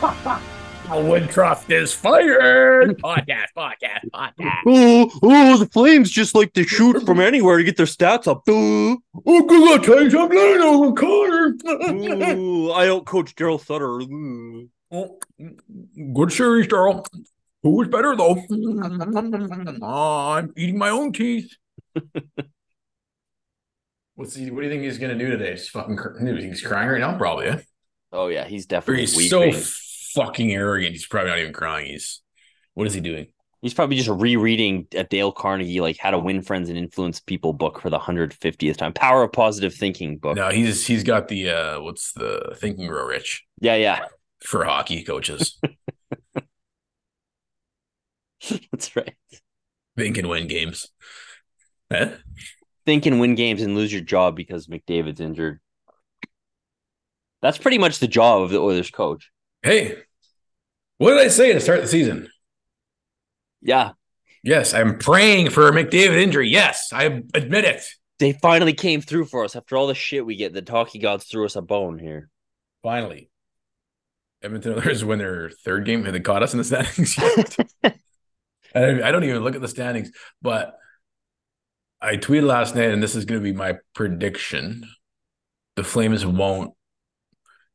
Woodcroft is fired podcast, podcast, podcast. Oh, oh, the Flames just like to shoot from anywhere to get their stats up. Ooh, Oh, good luck, James. I'm laying over Connor. ooh, I out coach Daryl Sutter. Ooh. Oh, Good series, Daryl. Who was better though? Oh, I'm eating my own teeth. What's he? What do you think he's gonna do today? He's fucking. cr- He's crying right now, probably. Eh? Oh yeah, he's definitely he's so weeping. Fucking arrogant. He's probably not even crying. He's. What is he doing? he's probably just rereading a Dale Carnegie like How to Win Friends and Influence People book for the hundred fiftieth time. Power of Positive Thinking book. No, he's he's got the uh what's the Think and Grow Rich Yeah, yeah, for hockey coaches. that's right. Think and win games. Eh? Think and win games and lose your job because McDavid's injured. That's pretty much the job of the Oilers coach. Hey, what did I say to start the season? Yeah, Yes, I'm praying for a McDavid injury. Yes, I admit it. they finally came through for us after all the shit we get. The hockey gods threw us a bone here. Finally. Edmonton Oilers win their third game. Have they caught us in the standings? I I don't even look at the standings, but I tweeted last night, and this is going to be my prediction: the Flames won't.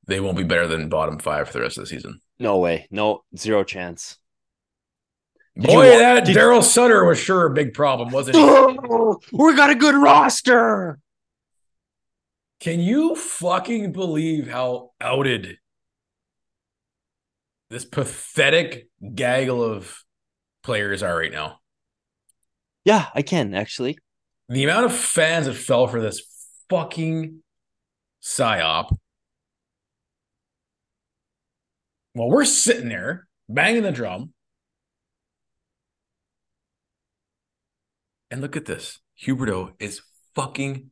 They won't be better than bottom five for the rest of the season. No way. No, zero chance. Did Boy, wa- that Daryl Sutter was sure a big problem, wasn't he? we got a good roster. Can you fucking believe how outed this pathetic gaggle of players are right now? Yeah, I can actually. The amount of fans that fell for this fucking psyop. Well, we're sitting there banging the drum. And look at this. Huberdeau is fucking,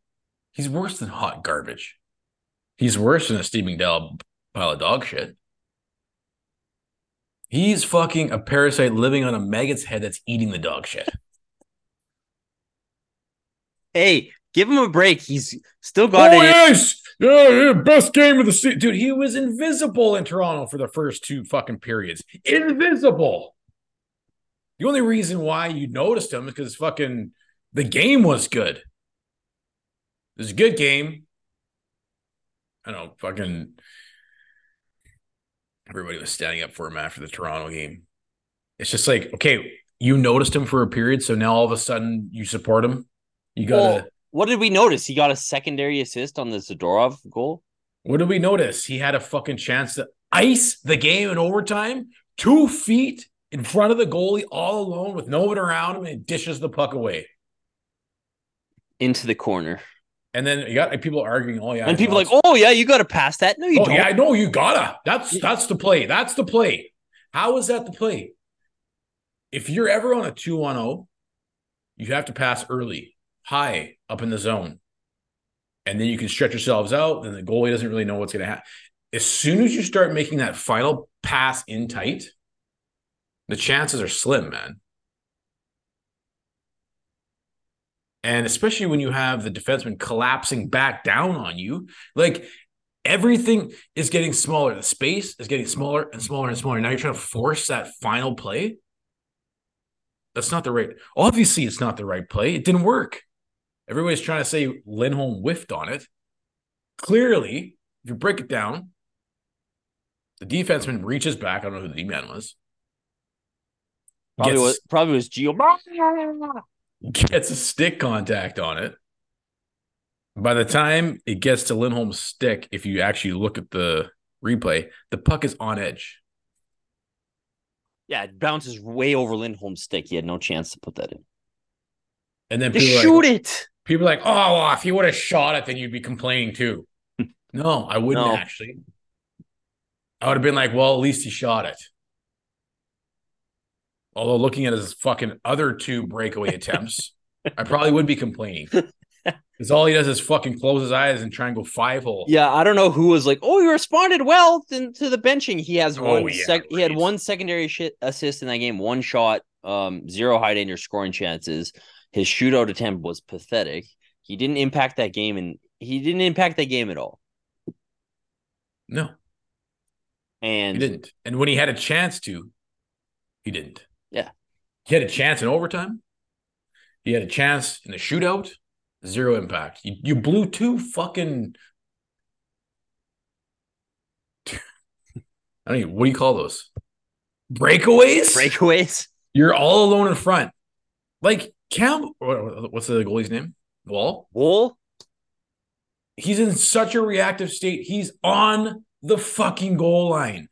he's worse than hot garbage. He's worse than a steaming pile of dog shit. He's fucking a parasite living on a maggot's head that's eating the dog shit. Hey, give him a break. He's still got oh it. yes, yeah, yeah, best game of the season, dude. He was invisible in Toronto for the first two fucking periods. Invisible. The only reason why you noticed him is because fucking the game was good. It was a good game. I don't know, fucking everybody was standing up for him after the Toronto game. It's just like, okay, you noticed him for a period, so now all of a sudden you support him. You gotta. Well, what did we notice? He got a secondary assist on the Zadorov goal. What did we notice? He had a fucking chance to ice the game in overtime, two feet in front of the goalie, all alone with no one around him, and dishes the puck away. into the corner. And then you got people arguing, "Oh yeah," and people like, oh yeah, you got to pass that. No, you "Oh don't. yeah, no, you gotta." That's that's the play. That's the play. How is that the play? If you're ever on a two on zero, you have to pass early, high up in the zone, and then you can stretch yourselves out. Then the goalie doesn't really know what's going to happen. As soon as you start making that final pass in tight, the chances are slim, man. And especially when you have the defenseman collapsing back down on you, like everything is getting smaller. The space is getting smaller and smaller and smaller. Now you're trying to force that final play. That's not the right. Obviously, it's not the right play. It didn't work. Everybody's trying to say Lindholm whiffed on it. Clearly, if you break it down, the defenseman reaches back. I don't know who the D man was. probably Gets- was probably was Gio. gets a stick contact on it. By the time it gets to Lindholm's stick, if you actually look at the replay, the puck is on edge. Yeah, it bounces way over Lindholm's stick. He had no chance to put that in. And then Just shoot like, it. People are like, oh, well, if you would have shot it, then you'd be complaining too. No, I wouldn't No. actually. I would have been like, well, at least he shot it. Although looking at his fucking other two breakaway attempts, I probably would be complaining. Because all he does is fucking close his eyes and try and go five hole. Yeah, I don't know who was like, "Oh, you responded well to, to the benching." He has Oh, one. yeah, sec- he had one secondary shit assist in that game, one shot, um, zero high danger scoring chances. His shootout attempt was pathetic. He didn't impact that game, and he didn't impact that game at all. No, And he didn't. And when he had a chance to, he didn't. Yeah. He had a chance in overtime. He had a chance in the shootout. Zero impact. You, you blew two fucking. I don't even, what do you call those? Breakaways? breakaways. You're all alone in front. Like Cam, what- what's the goalie's name? Woll. Woll. He's in such a reactive state. He's on the fucking goal line.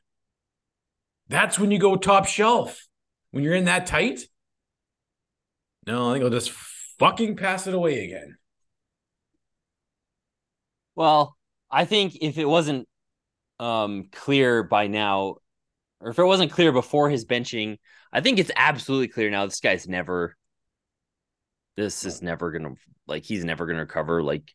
That's when you go top shelf. When you're in that tight. No, I think I'll just fucking pass it away again. Well, I think if it wasn't um clear by now, or if it wasn't clear before his benching, I think it's absolutely clear now. This guy's never. This is never gonna like he's never gonna recover like.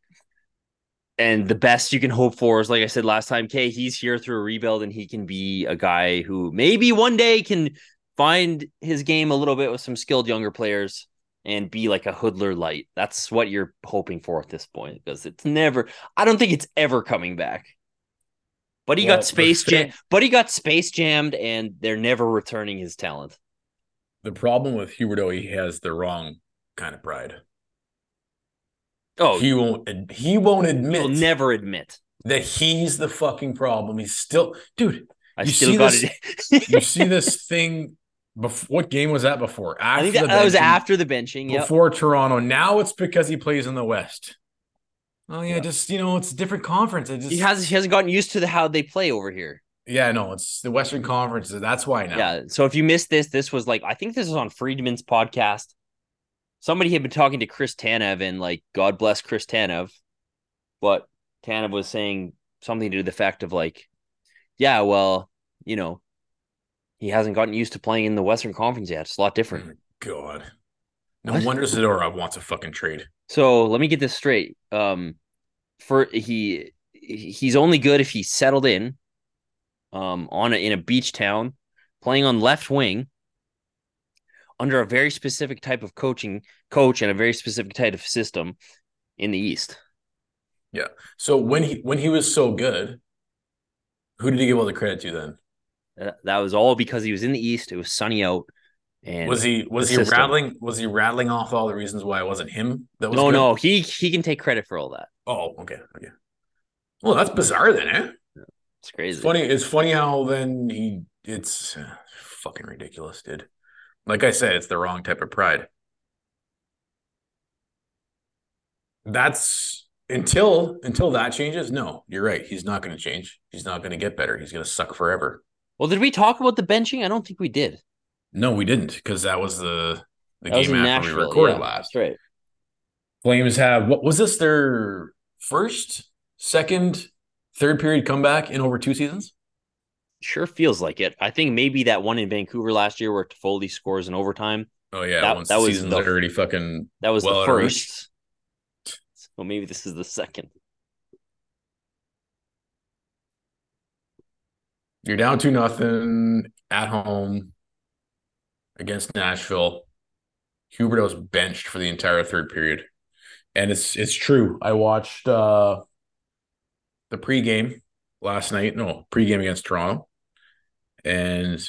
And the best you can hope for is, like I said last time, Kay, he's here through a rebuild, and he can be a guy who maybe one day can find his game a little bit with some skilled younger players and be like a Hudler light. That's what you're hoping for at this point because it's never. I don't think it's ever coming back. But he Well, got space jam. But he got space jammed, and they're never returning his talent. The problem with Huberdeau, he has the wrong kind of pride. Oh, He won't. He won't admit. he'll never admit. that he's the fucking problem. He's still, dude. I You still see this- it. You see this thing. Before, what game was that before? I think that, the that was after the benching. Yep. before Toronto. Now it's because he plays in the West. Oh yeah, just you know, it's a different conference. It just He has he hasn't gotten used to the how they play over here. yeah, no, it's the Western Conference. That's why now. Yeah. So if you missed this, this was like I think this was on Friedman's podcast. Somebody had been talking to Chris Tanev and like God bless Chris Tanev, but Tanev was saying something to the effect of like, yeah, well, you know, he hasn't gotten used to playing in the Western Conference yet. It's a lot different. God. No What? wonder Zadorov wants a fucking trade. So let me get this straight. Um, for he he's only good if he's settled in, um, on a, in a beach town, playing on left wing, under a very specific type of coaching coach and a very specific type of system in the East. Yeah. So when he when he was so good, who did he give all the credit to then? That, that was all because he was in the East. It was sunny out, and was he was he system. rattling was he rattling off all the reasons why it wasn't him that was no, good? no, he he can take credit for all that. Oh, okay. Okay. Well, that's bizarre then, eh? It's crazy. It's funny. It's funny how then he it's uh, fucking ridiculous, dude. Like I said, it's the wrong type of pride. That's until until that changes. No, you're right. He's not going to change. He's not going to get better. He's going to suck forever. Well, did we talk about the benching? I don't think we did. No, we didn't because that was the the That game after Nashville. we recorded yeah, last. That's right. Flames have what was this their first, second, third period comeback in over two seasons? Sure feels like it. I think maybe that one in Vancouver last year where Toffoli scores in overtime. Oh yeah, That- that was the- already fucking That was Well the out of reach. first. So maybe this is the second. You're down to nothing at home against Nashville. Huberdeau's benched for the entire third period. And it's it's true. I watched uh the pregame last night. No, pregame against Toronto. And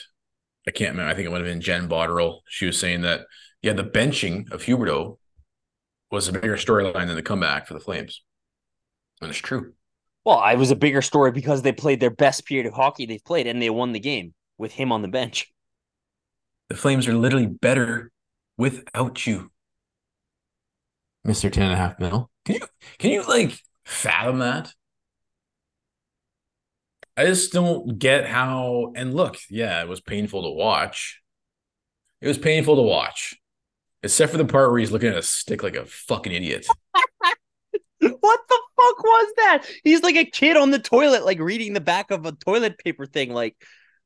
I can't remember. I think it might have been Jen Botterill. She was saying that, yeah, the benching of Huberdeau was a bigger storyline than the comeback for the Flames. And it's true. Well, it was a bigger story because they played their best period of hockey they've played and they won the game with him on the bench. The Flames are literally better without you, Mister Ten and a Half Mil. Can you can you like fathom that? I just don't get how. And look, yeah, it was painful to watch. It was painful to watch, except for the part where he's looking at a stick like a fucking idiot. What the fuck was that? He's like a kid on the toilet, like reading the back of a toilet paper thing. Like,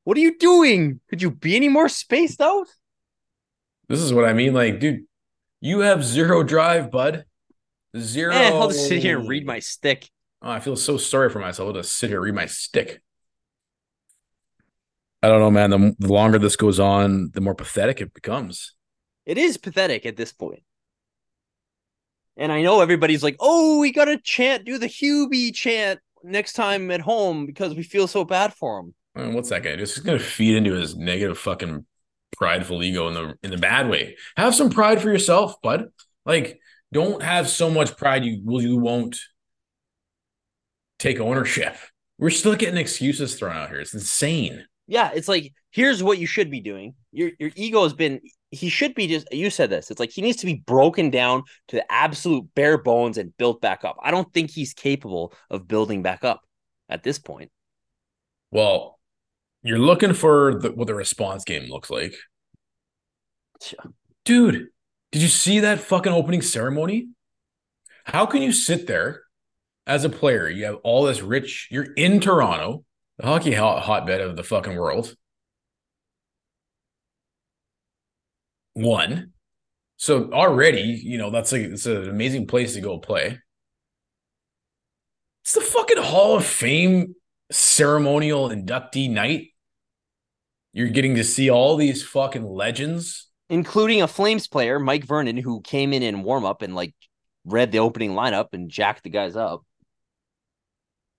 what are you doing? Could you be any more spaced out? This is what I mean. Like, dude, you have zero drive, bud. Zero. Eh, I'll just sit here and read my stick. Oh, I feel so sorry for myself. I'll just sit here and read my stick. I don't know, man. The, the longer this goes on, the more pathetic it becomes. It is pathetic at this point. And I know everybody's like, oh, we got to chant, do the Hubie chant next time at home because we feel so bad for him. I mean, what's that guy? Just gonna feed into his negative fucking prideful ego in the in the bad way. Have some pride for yourself, bud. Like, don't have so much pride you will you won't take ownership. We're still getting excuses thrown out here. It's insane. Yeah, it's like, here's what you should be doing. Your your ego has been he should be just you said this. It's like he needs to be broken down to the absolute bare bones and built back up. I don't think he's capable of building back up at this point. Well, you're looking for the, what the response game looks like. Dude, did you see that fucking opening ceremony? How can you sit there as a player? You have all this rich, you're in Toronto, the hockey hot, hotbed of the fucking world. One. So already, you know, that's like it's an amazing place to go play. It's the fucking Hall of Fame ceremonial inductee night. You're getting to see all these fucking legends. Including a Flames player, Mike Vernon, who came in in warm up and like read the opening lineup and jacked the guys up.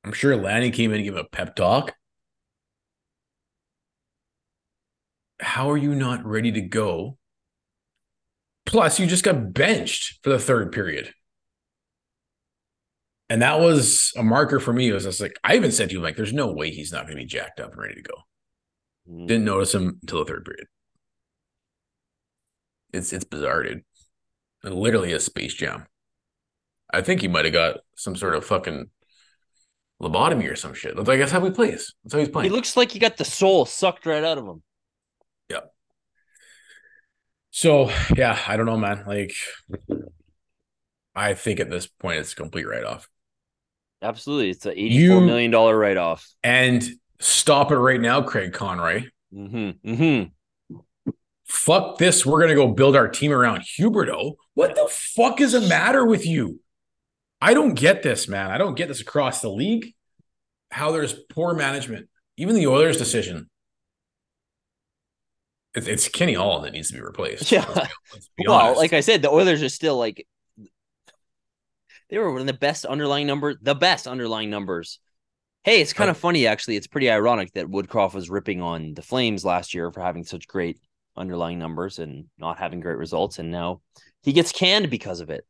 I'm sure Lanny came in and gave him a pep talk. How are you not ready to go? Plus, you just got benched for the third period. And that was a marker for me. It was just like, I even said to you, like, there's no way he's not going to be jacked up and ready to go. Mm. Didn't notice him until the third period. It's it's bizarre, dude. Literally a space jam. I think he might have got some sort of fucking lobotomy or some shit. That's I guess how he plays. That's how he's playing. He looks like he got the soul sucked right out of him. Yeah. So yeah, I don't know, man. Like, I think at this point it's a complete write off. Absolutely. It's an You- $84 million write off. And stop it right now, Craig Conroy. Mm-hmm. Mm-hmm. Fuck this. We're gonna go build our team around Huberto. What the fuck is the matter with you? I don't get this, man. I don't get this across the league. How there's poor management. Even the Oilers' decision. It's, it's Kenny Hall that needs to be replaced. Yeah. Let's let's be Well, honest. like I said, the Oilers are still like they were one of the best underlying numbers, the best underlying numbers. Hey, it's kind of funny actually. It's pretty ironic that Woodcroft was ripping on the Flames last year for having such great underlying numbers and not having great results, and now he gets canned because of it.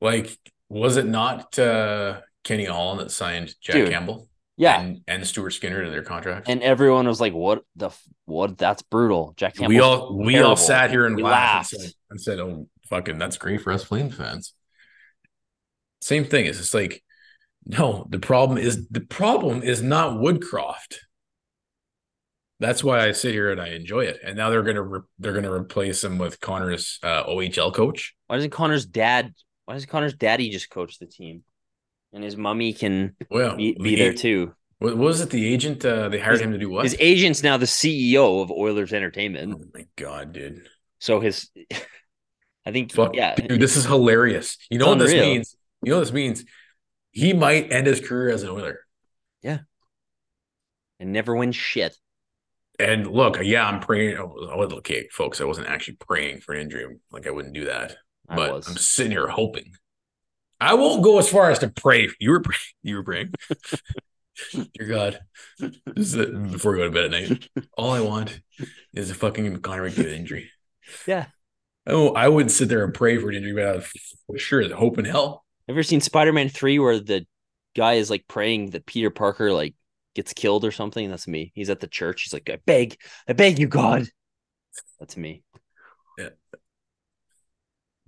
Like, was it not uh, Kenny Holland that signed Jack Dude. Campbell Yeah, and, and Stuart Skinner to their contracts? and everyone was like, "What the f- what? That's brutal." Jack Campbell. we all we all sat here and We laughed, laughed. And, said, and said, "Oh, fucking, that's great for us Flames fans." Same thing. It's just like, no, the problem is the problem is not Woodcroft. That's why I sit here and I enjoy it. And now they're gonna re- they're gonna replace him with Connor's uh, OHL coach. Why doesn't Connor's dad? Why doesn't Connor's daddy just coach the team, and his mummy can Well, be, be the there too? What, was it? The agent uh, they hired His- him to do what? His agent's now the CEO of Oilers Entertainment. oh my god, dude! So his, I think, Fuck, yeah, dude, this is hilarious. You know what this means? You know what this means? He might end his career as an Oiler. Yeah, and never win shit. And look, yeah, I'm praying. Oh, okay, folks, I wasn't actually praying for an injury. Like I wouldn't do that, I but was. I'm sitting here hoping. I won't go as far as to pray. You were praying. You were praying. Dear God, this is it, before we go to bed at night. All I want is a fucking Connor McDavid injury. Yeah. Oh, I wouldn't sit there and pray for an injury, but I was for sure the hope in hell. Ever seen Spider Man three where the guy is like praying that Peter Parker like gets killed or something? That's me. He's at the church. He's like, I beg, I beg you, God. That's me.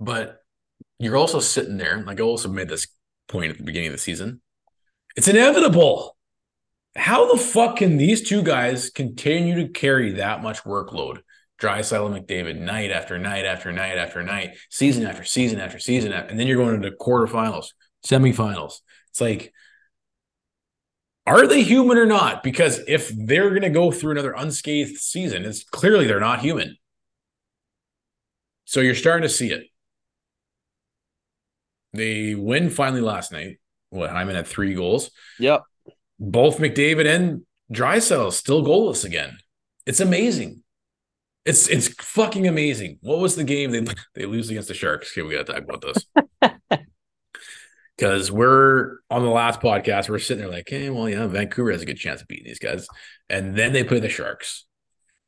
But you're also sitting there, like I also made this point at the beginning of the season. It's inevitable. How the fuck can these two guys continue to carry that much workload Draisaitl and McDavid night after night after night after night, season after season after season, After, and then you're going into quarterfinals, semifinals. It's like, are they human or not? Because if they're going to go through another unscathed season, it's clearly they're not human. So you're starting to see it. They win finally last night. What Hyman had three goals. Yep. Both McDavid and Draisaitl still goalless again. It's amazing. It's it's fucking amazing. What was the game they they lose against the Sharks? Okay, we gotta talk about this. Because we're on the last podcast, we're sitting there like, hey, well, yeah, Vancouver has a good chance of beating these guys. And then they play the Sharks.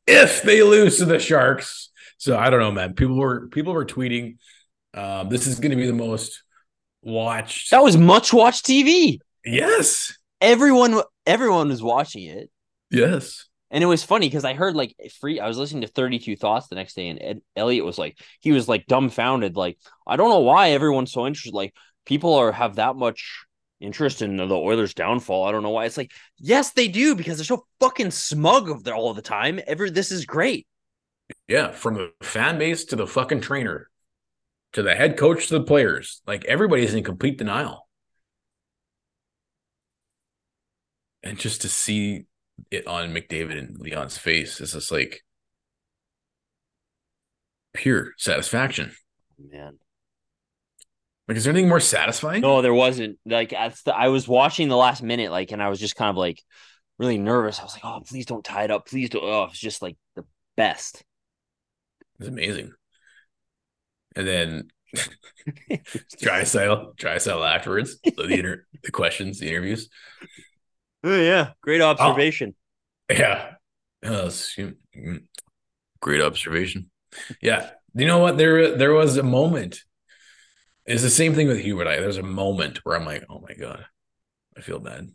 If they lose to the Sharks. So I don't know, man. People were people were tweeting. Um, this is gonna be the most watched. That was much watched TV. yes. Everyone everyone was watching it. Yes. And it was funny because I heard like free. I was listening to 32 Thoughts the next day, and Ed, Elliotte was like, he was like dumbfounded. Like, I don't know why everyone's so interested. Like, people are have that much interest in the Oilers' downfall. I don't know why. It's like, yes, they do because they're so fucking smug of the all the time. Ever, this is great. Yeah, from the fan base to the fucking trainer, to the head coach to the players, like everybody's in complete denial. And just to see it on McDavid and Leon's face is just like pure satisfaction. Man, Like, is there anything more satisfying? no, there wasn't. Like, the, I was watching the last minute, like, and I was just kind of like really nervous. I was like, oh, please don't tie it up. Please don't. Oh, it's just like the best. It's amazing. And then Draisaitl, dry sale afterwards. The inter- the questions, the interviews. Oh yeah, great observation. Yeah. Uh, mm, great observation. Yeah. You know what? There there was a moment. It's the same thing with Hubert. I there's a moment where I'm like, oh my God, I feel bad.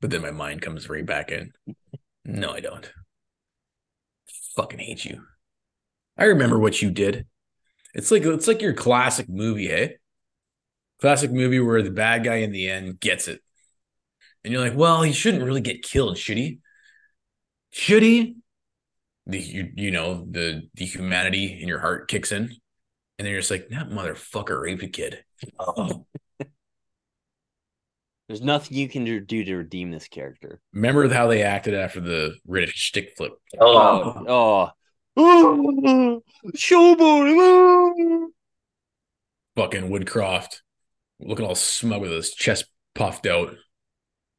But then my mind comes right back in. No, I don't. Fucking hate you. I remember what you did. It's like it's like your classic movie, hey? Classic movie where the bad guy in the end gets it. And you're like, well, he shouldn't really get killed, should he? Should he? The you, you know, the the humanity in your heart kicks in. And then you're just like, that motherfucker raped a kid. Oh. There's nothing you can do to redeem this character. Remember how they acted after the British stick flip. Oh, oh, oh. showboating. Fucking Woodcroft looking all smug with his chest puffed out,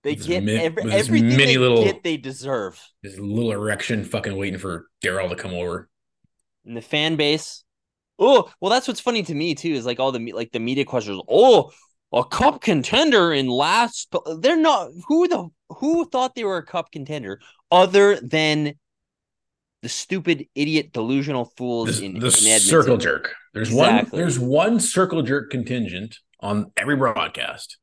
They get mi- every, everything mini they little- get. They deserve. his little erection fucking waiting for Daryl to come over. And the fan base. Oh, well, that's what's funny to me too. Is like all the like the media questions. Oh, a cup contender in last. but They're not. Who the who thought they were a cup contender other than the stupid idiot delusional fools This, in, the in circle jerk. There's one there's one circle jerk contingent on every broadcast.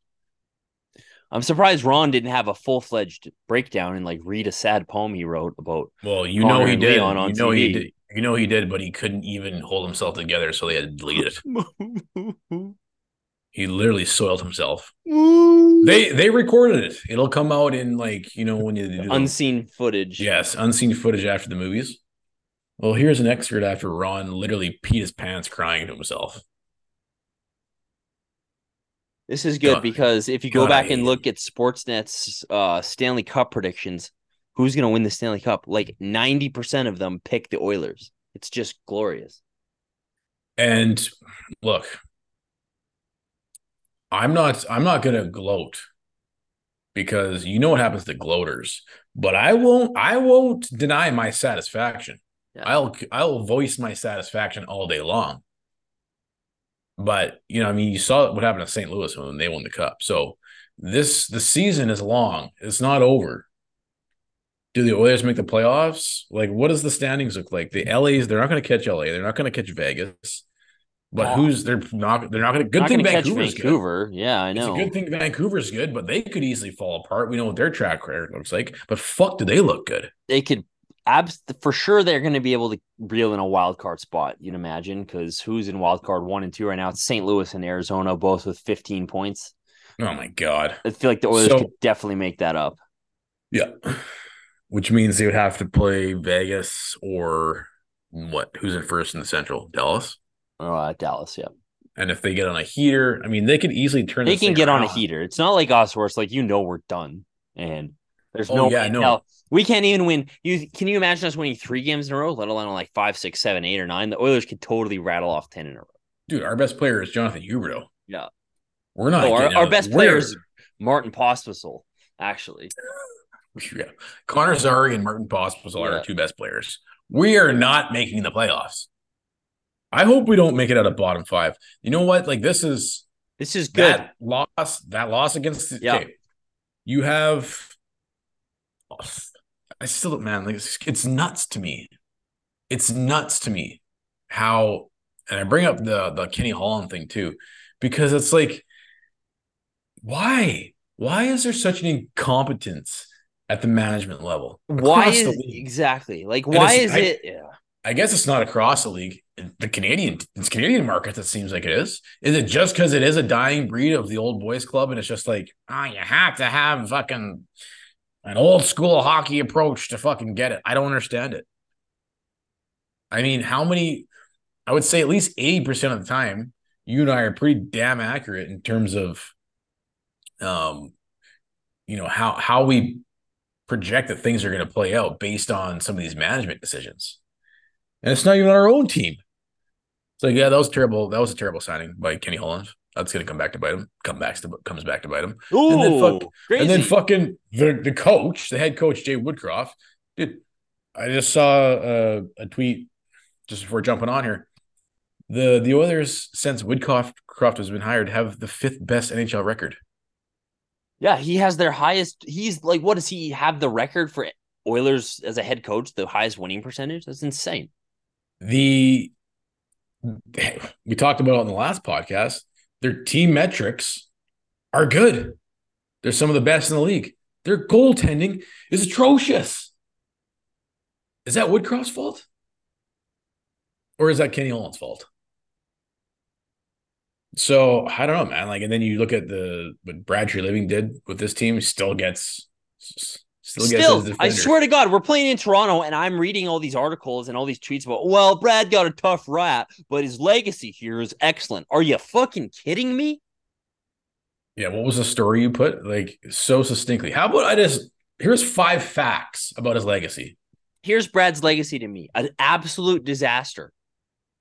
I'm surprised Ron didn't have a full fledged breakdown and like read a sad poem he wrote about. Well, you Connor know he did. Leon on you know he TV. did. You know he did, but he couldn't even hold himself together, so they had to delete it. He literally soiled himself. They they recorded it. It'll come out in like you know when you do the- Unseen footage. yes unseen footage after the movies. Well, here's an excerpt after Ron literally peed his pants crying to himself. This is good God. because if you go God, back and look at Sportsnet's uh, Stanley Cup predictions, who's going to win the Stanley Cup? Like 90% of them pick the Oilers. It's just glorious. And look, I'm not I'm not gonna gloat because you know what happens to gloaters, but I won't I won't deny my satisfaction. Yeah. I'll I'll voice my satisfaction all day long. But you know, I mean, you saw what happened to St. Louis when they won the cup. So this the season is long. It's not over. Do the Oilers make the playoffs? Like, what does the standings look like? The LA's they're not going to catch LA. They're not going to catch Vegas. But who's they're not they're not going to. Good Not thing Vancouver's good. Vancouver. Yeah, I It's know. a good thing Vancouver's good, but they could easily fall apart. We know what their track record looks like. But fuck, do they look good? They could abs for sure they're going to be able to reel in a wild card spot. You'd imagine because who's in wild card one and two right now? It's St. Louis and Arizona, both with 15 points. Oh my god. I feel like the Oilers So- could definitely make that up. Yeah. which means they would have to play Vegas or what? Who's in first in the Central? Dallas. Uh, Dallas, yeah. And if they get on a heater, I mean, they could easily turn. They can get on a heater. It's not like us where it's like you know we're done and there's Oh, no yeah, no. hell- We can't even win. You can you imagine us winning three games in a row, let alone like five, six, seven, eight, or nine? The Oilers could totally rattle off ten in a row. Dude, our best player is Jonathan Huberdeau. Yeah. We're not. No, our, our best player is Martin Pospisil, actually. Yeah. Connor Zary and Martin Pospisil are our two best players. We are not making the playoffs. I hope we don't make it out of bottom five. You know what? Like this is This is good. that loss. That loss against the, Yeah. okay. You have. I still man, like it's, it's nuts to me. It's nuts to me how, and I bring up the the Kenny Holland thing too, because it's like, why? Why is there such an incompetence at the management level? why is exactly like why is I- it? Yeah. I guess it's not across the league. The Canadian, it's Canadian market. That seems like it is. Is it just because it is a dying breed of the old boys club, and it's just like, ah, you have to have fucking an old school hockey approach to fucking get it. I don't understand it. I mean, how many? I would say at least eighty percent of the time, you and I are pretty damn accurate in terms of, um, you know how how we project that things are going to play out based on some of these management decisions. And it's not even on our own team. It's like, yeah, that was terrible. That was a terrible signing by Kenny Holland. That's gonna come back to bite him. Come back to comes back to bite him. Ooh, then fuck- crazy. And then fucking the the coach, the head coach Jay Woodcroft. Dude, I just saw a, a tweet just before jumping on here. The the Oilers since Woodcroft Croft has been hired have the fifth best NHL record. yeah, he has their highest. He's like, what does he have the record for Oilers as a head coach? The highest winning percentage? That's insane. The we talked about it on the last podcast. Their team metrics are good. They're some of the best in the league. Their goaltending is atrocious. Is that Woodcroft's fault? Or is that Kenny Holland's fault? So I don't know, man. Like, and then you look at the what Brad Living did with this team, still gets still Still, I swear to God, we're playing in Toronto, and I'm reading all these articles and all these tweets about, well, Brad got a tough rap, but his legacy here is excellent. Are you fucking kidding me? Yeah, what was the story you put? Like so succinctly. How about I just here's five facts about his legacy. Here's Brad's legacy to me: an absolute disaster.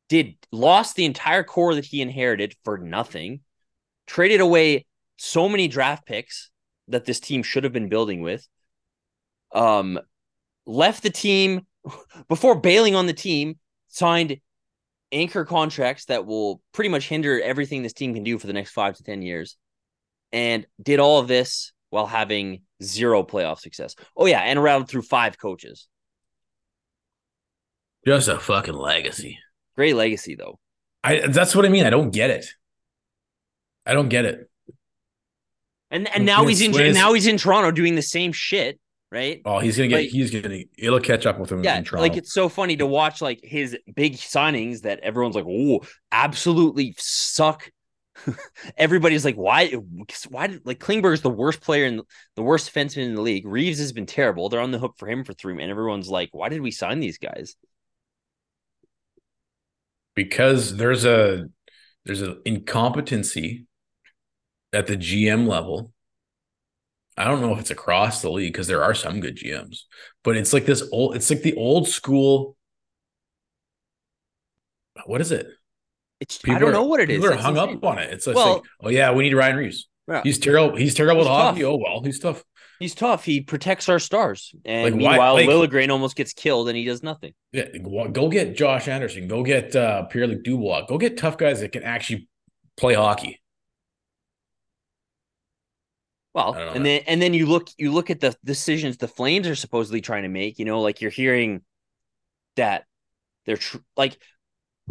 Did lost the entire core that he inherited for nothing. Traded away so many draft picks that this team should have been building with. Um, left the team before bailing on the team. Signed anchor contracts that will pretty much hinder everything this team can do for the next five to ten years, and did all of this while having zero playoff success. Oh yeah, and rattled through five coaches. Just a fucking legacy. Great legacy though. I that's what I mean. I don't get it. I don't get it. And and now he's in now he's in Toronto doing the same shit, right? Oh, he's gonna get Like- he's gonna it'll catch up with him Yeah, in like it's so funny to watch like his big signings that everyone's like, "Oh, absolutely suck." Everybody's like, "Why? Why did like Klingberg's the worst player and the worst defenseman in the league? Reaves has been terrible. They're on the hook for him for three, and everyone's like, "Why did we sign these guys?" because there's a there's an incompetency at the GM level. I don't know if it's across the league because there are some good GMs, but it's like this old. It's like the old school. What is it? It's people I don't are- know what it is. People are hung insane. up on it. It's Well- like, oh yeah, we need Ryan Reaves. Yeah. He's terrible. He's terrible He's at hockey. Oh well, he's tough. He's tough. He protects our stars, and Like, why- meanwhile, like- Liljegren almost gets killed, and he does nothing. Yeah, go go get Josh Anderson. Go get uh, Pierre Luc Dubois. Go get tough guys that can actually play hockey. Well, I don't know, and then and then you look you look at the decisions the Flames are supposedly trying to make. You know, like you're hearing that they're tr- like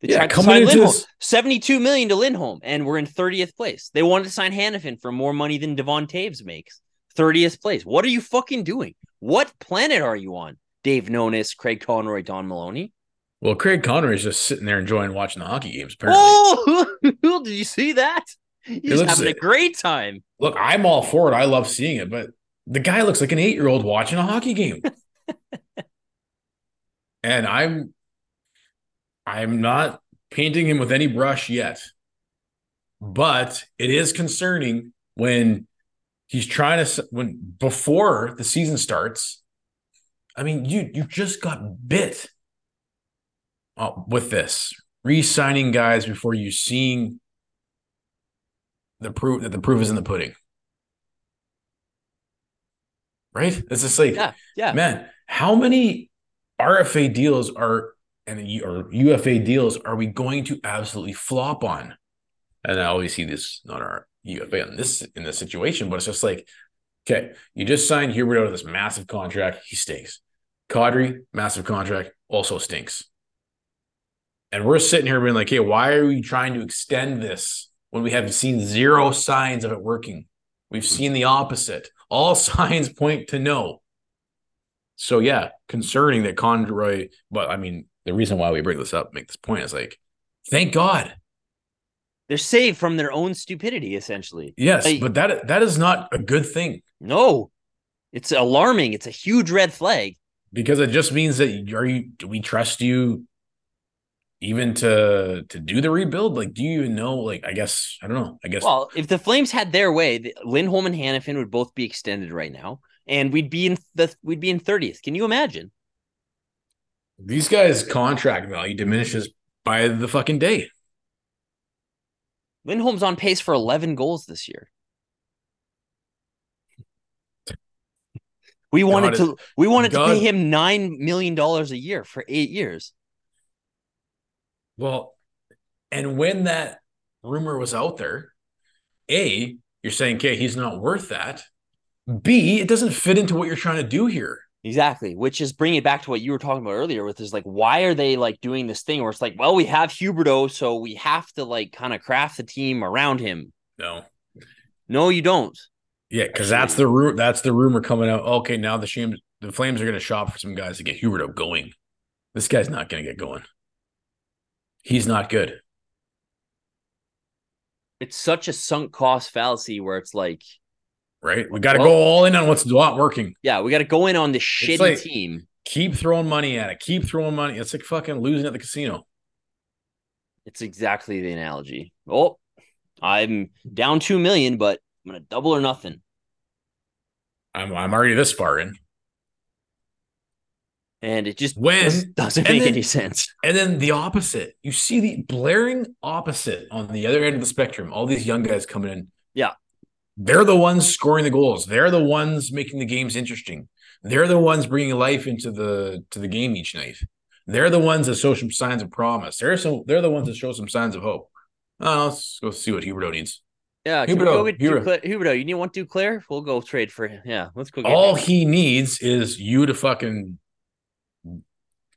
they Yeah, tried to sign Lindholm, this- seventy-two million to Lindholm, and we're in thirtieth place. They wanted to sign Hanifin for more money than Devon Toews makes. Thirtieth place. What are you fucking doing? What planet are you on? Dave Nonis, Craig Conroy, Don Maloney. Well, Craig Conroy is just sitting there enjoying watching the hockey games. Apparently, Oh, did you see that? He's looks- having a great time. look, I'm all for it. I love seeing it, but the guy looks like an eight year old watching a hockey game. and I'm I'm not painting him with any brush yet. But it is concerning when he's trying to when before the season starts. I mean, you you just got bit uh, with this re-signing guys before you seeing the proof that the proof is in the pudding. Right? It's just like, Yeah, yeah. man, how many RFA deals are and or UFA deals are we going to absolutely flop on? And I always see this not our UFA on this in this situation, but it's just like, okay, you just signed Hubert out of this massive contract, he stinks. Kadri, massive contract, also stinks. And we're sitting here being like, hey, why are we trying to extend this when we have seen zero signs of it working? We've hmm. seen the opposite. All signs point to no. So yeah, concerning that Conroy, but I mean, the reason why we bring this up, make this point is like, thank God. They're saved from their own stupidity, essentially. Yes, Like- but that that is not a good thing No, it's alarming. It's a huge red flag. because it just means that are you do we trust you even to to do the rebuild? Like, do you even know? Like, I guess I don't know. I guess Well, if the Flames had their way, the- Lindholm and Hanifin would both be extended right now, and we'd be in the we'd be in thirtieth. Can you imagine? these guys' contract value diminishes by the fucking day. Lindholm's on pace for eleven goals this year. We wanted God to we wanted to pay him nine million dollars a year for eight years. Well, and when that rumor was out there, A, you're saying, okay, he's not worth that. B, it doesn't fit into what you're trying to do here. Exactly, which is bringing it back to what you were talking about earlier, with is like, why are they like doing this thing where it's like, well, we have Huberdeau, so we have to like kind of craft the team around him. No. No, you don't. Yeah, because that's the ru- that's the rumor coming out. Okay, now the Shams, the Flames are going to shop for some guys to get Huberdeau going. This guy's not going to get going. He's not good. It's such a sunk cost fallacy where it's like, Right? We got to Well- go all in on what's not working. yeah, we got to go in on this shitty like- team. Keep throwing money at it. Keep throwing money. It's like fucking losing at the casino. It's exactly the analogy. Oh, I'm down two million, but I'm gonna double or nothing. I'm I'm already this far in. And it just When- doesn't, make then- any sense. And then the opposite. You see the blaring opposite on the other end of the spectrum. All these young guys coming in. Yeah. They're the ones scoring the goals. They're the ones making the games interesting. They're the ones bringing life into the to the game each night. They're the ones that show some signs of promise. They're some. They're the ones that show some signs of hope. Oh, let's go see what Huberdeau needs. Yeah, Huberdeau, Huberdeau. Huberdeau, you need one Duclair? We'll go trade for him. Yeah, let's go. All him. he needs is you to fucking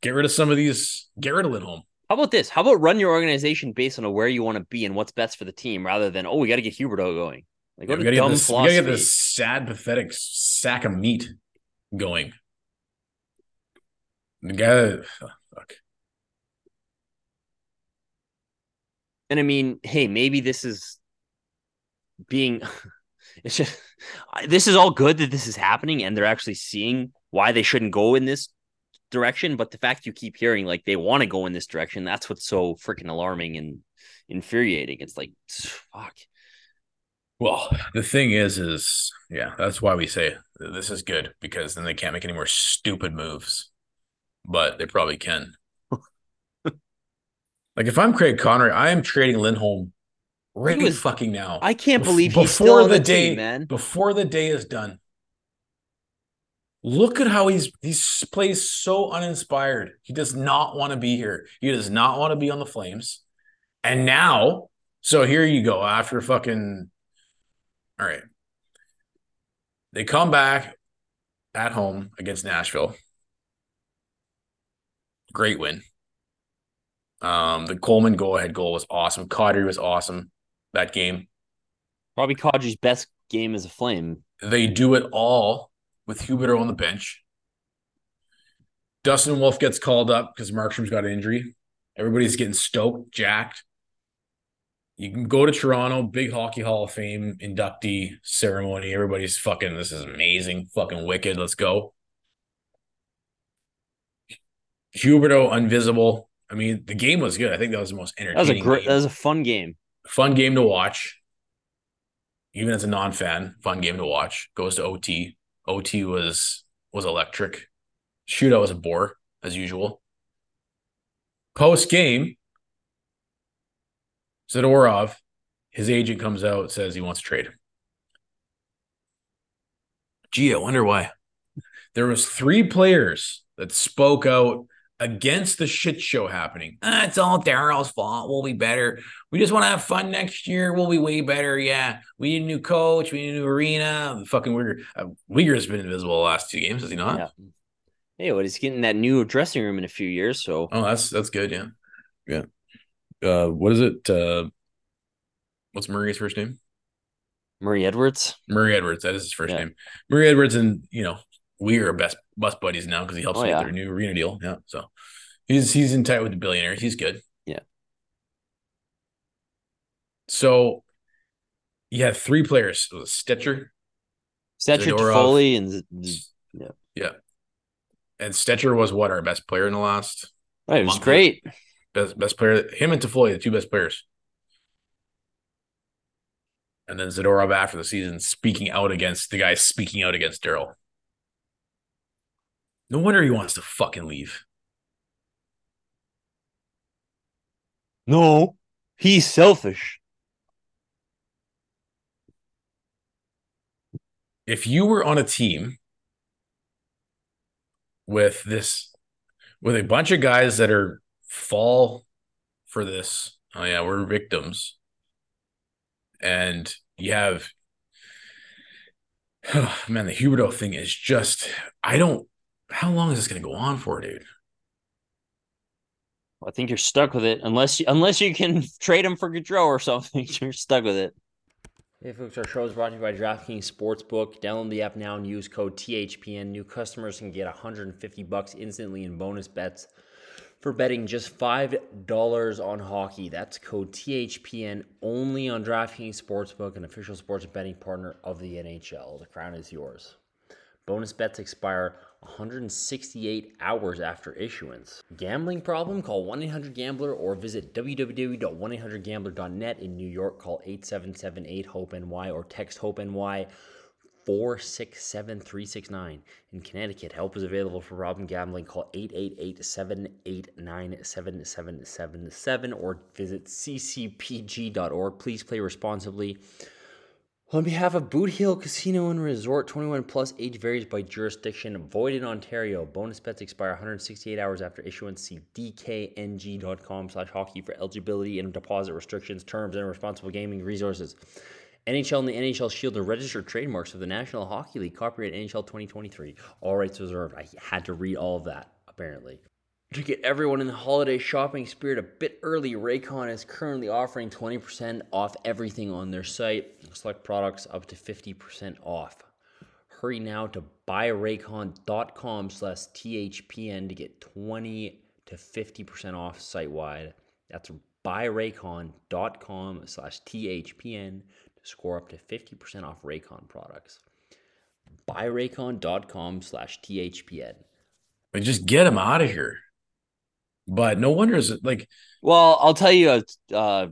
get rid of some of these. Get rid of Lindholm. How about this? How about run your organization based on where you want to be and what's best for the team, rather than oh, we got to get Huberdeau going. Like Yeah, what we a gotta, get dumb this, we gotta get this sad, pathetic sack of meat going. The guy, oh, fuck. And I mean, hey, maybe this is being it's just this is all good that this is happening and they're actually seeing why they shouldn't go in this direction, but the fact you keep hearing like they want to go in this direction, that's what's so freaking alarming and infuriating. It's like fuck. Well, the thing is, is yeah, that's why we say this is good because then they can't make any more stupid moves, but they probably can. like if I'm Craig Conroy, I am trading Lindholm right was- fucking now. I can't believe he's still on the, day, team, man. before the day is done. Look at how he's he's plays so uninspired. He does not want to be here. He does not want to be on the Flames. And now, so here you go after fucking. All right, they come back at home against Nashville. Great win. Um, the Coleman go ahead goal was awesome. Kadri was awesome that game. Probably Kadri's best game as a flame. They do it all with Huberdeau on the bench. Dustin Wolf gets called up because Markstrom's got an injury. Everybody's getting stoked, jacked. You can go to Toronto, big hockey hall of fame inductee ceremony. Everybody's fucking, this is amazing, fucking wicked. Let's go. Huberdeau, invisible. I mean, the game was good. I think that was the most entertaining. That was a great. game. That was a fun game. fun game to watch. Even as a non-fan, fun game to watch. Goes to OT. OT was was electric. Shootout was a bore as usual. Post game, Zadorov, his agent comes out says he wants to trade. Gee, I wonder why. There was three players that spoke out against the shit show happening. Ah, it's all Daryl's fault. We'll be better. We just want to have fun next year. We'll be way better. Yeah, we need a new coach. We need a new arena. The fucking Weegar. Uh, Weegar's been invisible the last two games, has he not? Yeah. Hey, well, he's getting that new dressing room in a few years, so Oh, that's that's good. Yeah, yeah. Uh, what is it? Uh, what's Murray's first name? Murray Edwards. Murray Edwards. That is his first Yeah. name. Murray Edwards, and you know we are best best buddies now because he helps Oh, me yeah. with their new arena deal. Yeah, so he's he's in tight with the billionaires. He's good. Yeah. So you had three players: Stecher, Setcher Zadorov. Foley and Z- Z- yeah, and Stecher was what our best player in the last oh, it was great. best best player. Him and Toffoli, the two best players. And then Zadorov after the season speaking out against the guy speaking out against Daryl. No wonder he wants to fucking leave. No, he's selfish. If you were on a team with this, with a bunch of guys that are fall for this, oh yeah, we're victims, and you have, man, the Huberdeau thing is just, I don't, how long is this going to go on for, dude? Well, I think you're stuck with it unless you, unless you can trade him for Gaudreau or something. You're stuck with it. Hey folks, our show is brought to you by DraftKings Sportsbook. Download the app now and use code THPN. New customers can get 150 bucks instantly in bonus bets for betting just $5 on hockey. That's code THPN only on DraftKings Sportsbook, an official sports betting partner of the NHL. The crown is yours. Bonus bets expire 168 hours after issuance. Gambling problem? Call 1 800 Gambler or visit www.1800Gambler.net. In New York, call 877 8 HOPE NY or text HOPE NY 467 369. In Connecticut, help is available for problem gambling. Call 888 789 7777 or visit ccpg.org. Please play responsibly. On behalf of Boot Hill Casino and Resort, 21 plus age varies by jurisdiction. Void in Ontario. Bonus bets expire 168 hours after issuance. See dkng.com slash hockey for eligibility and deposit restrictions, terms, and responsible gaming resources. NHL and the NHL Shield are registered trademarks of the National Hockey League. Copyright NHL 2023. All rights reserved. I had to read all of that, apparently. To get everyone in the holiday shopping spirit a bit early, Raycon is currently offering 20% off everything on their site. Select products up to 50% off. Hurry now to buyraycon.com slash THPN to get 20 to 50% off site wide. That's buyraycon.com slash THPN to score up to 50% off Raycon products. Buyraycon.com slash THPN. Just get him out of here. But no wonder is it like Well, I'll tell you, uh, uh,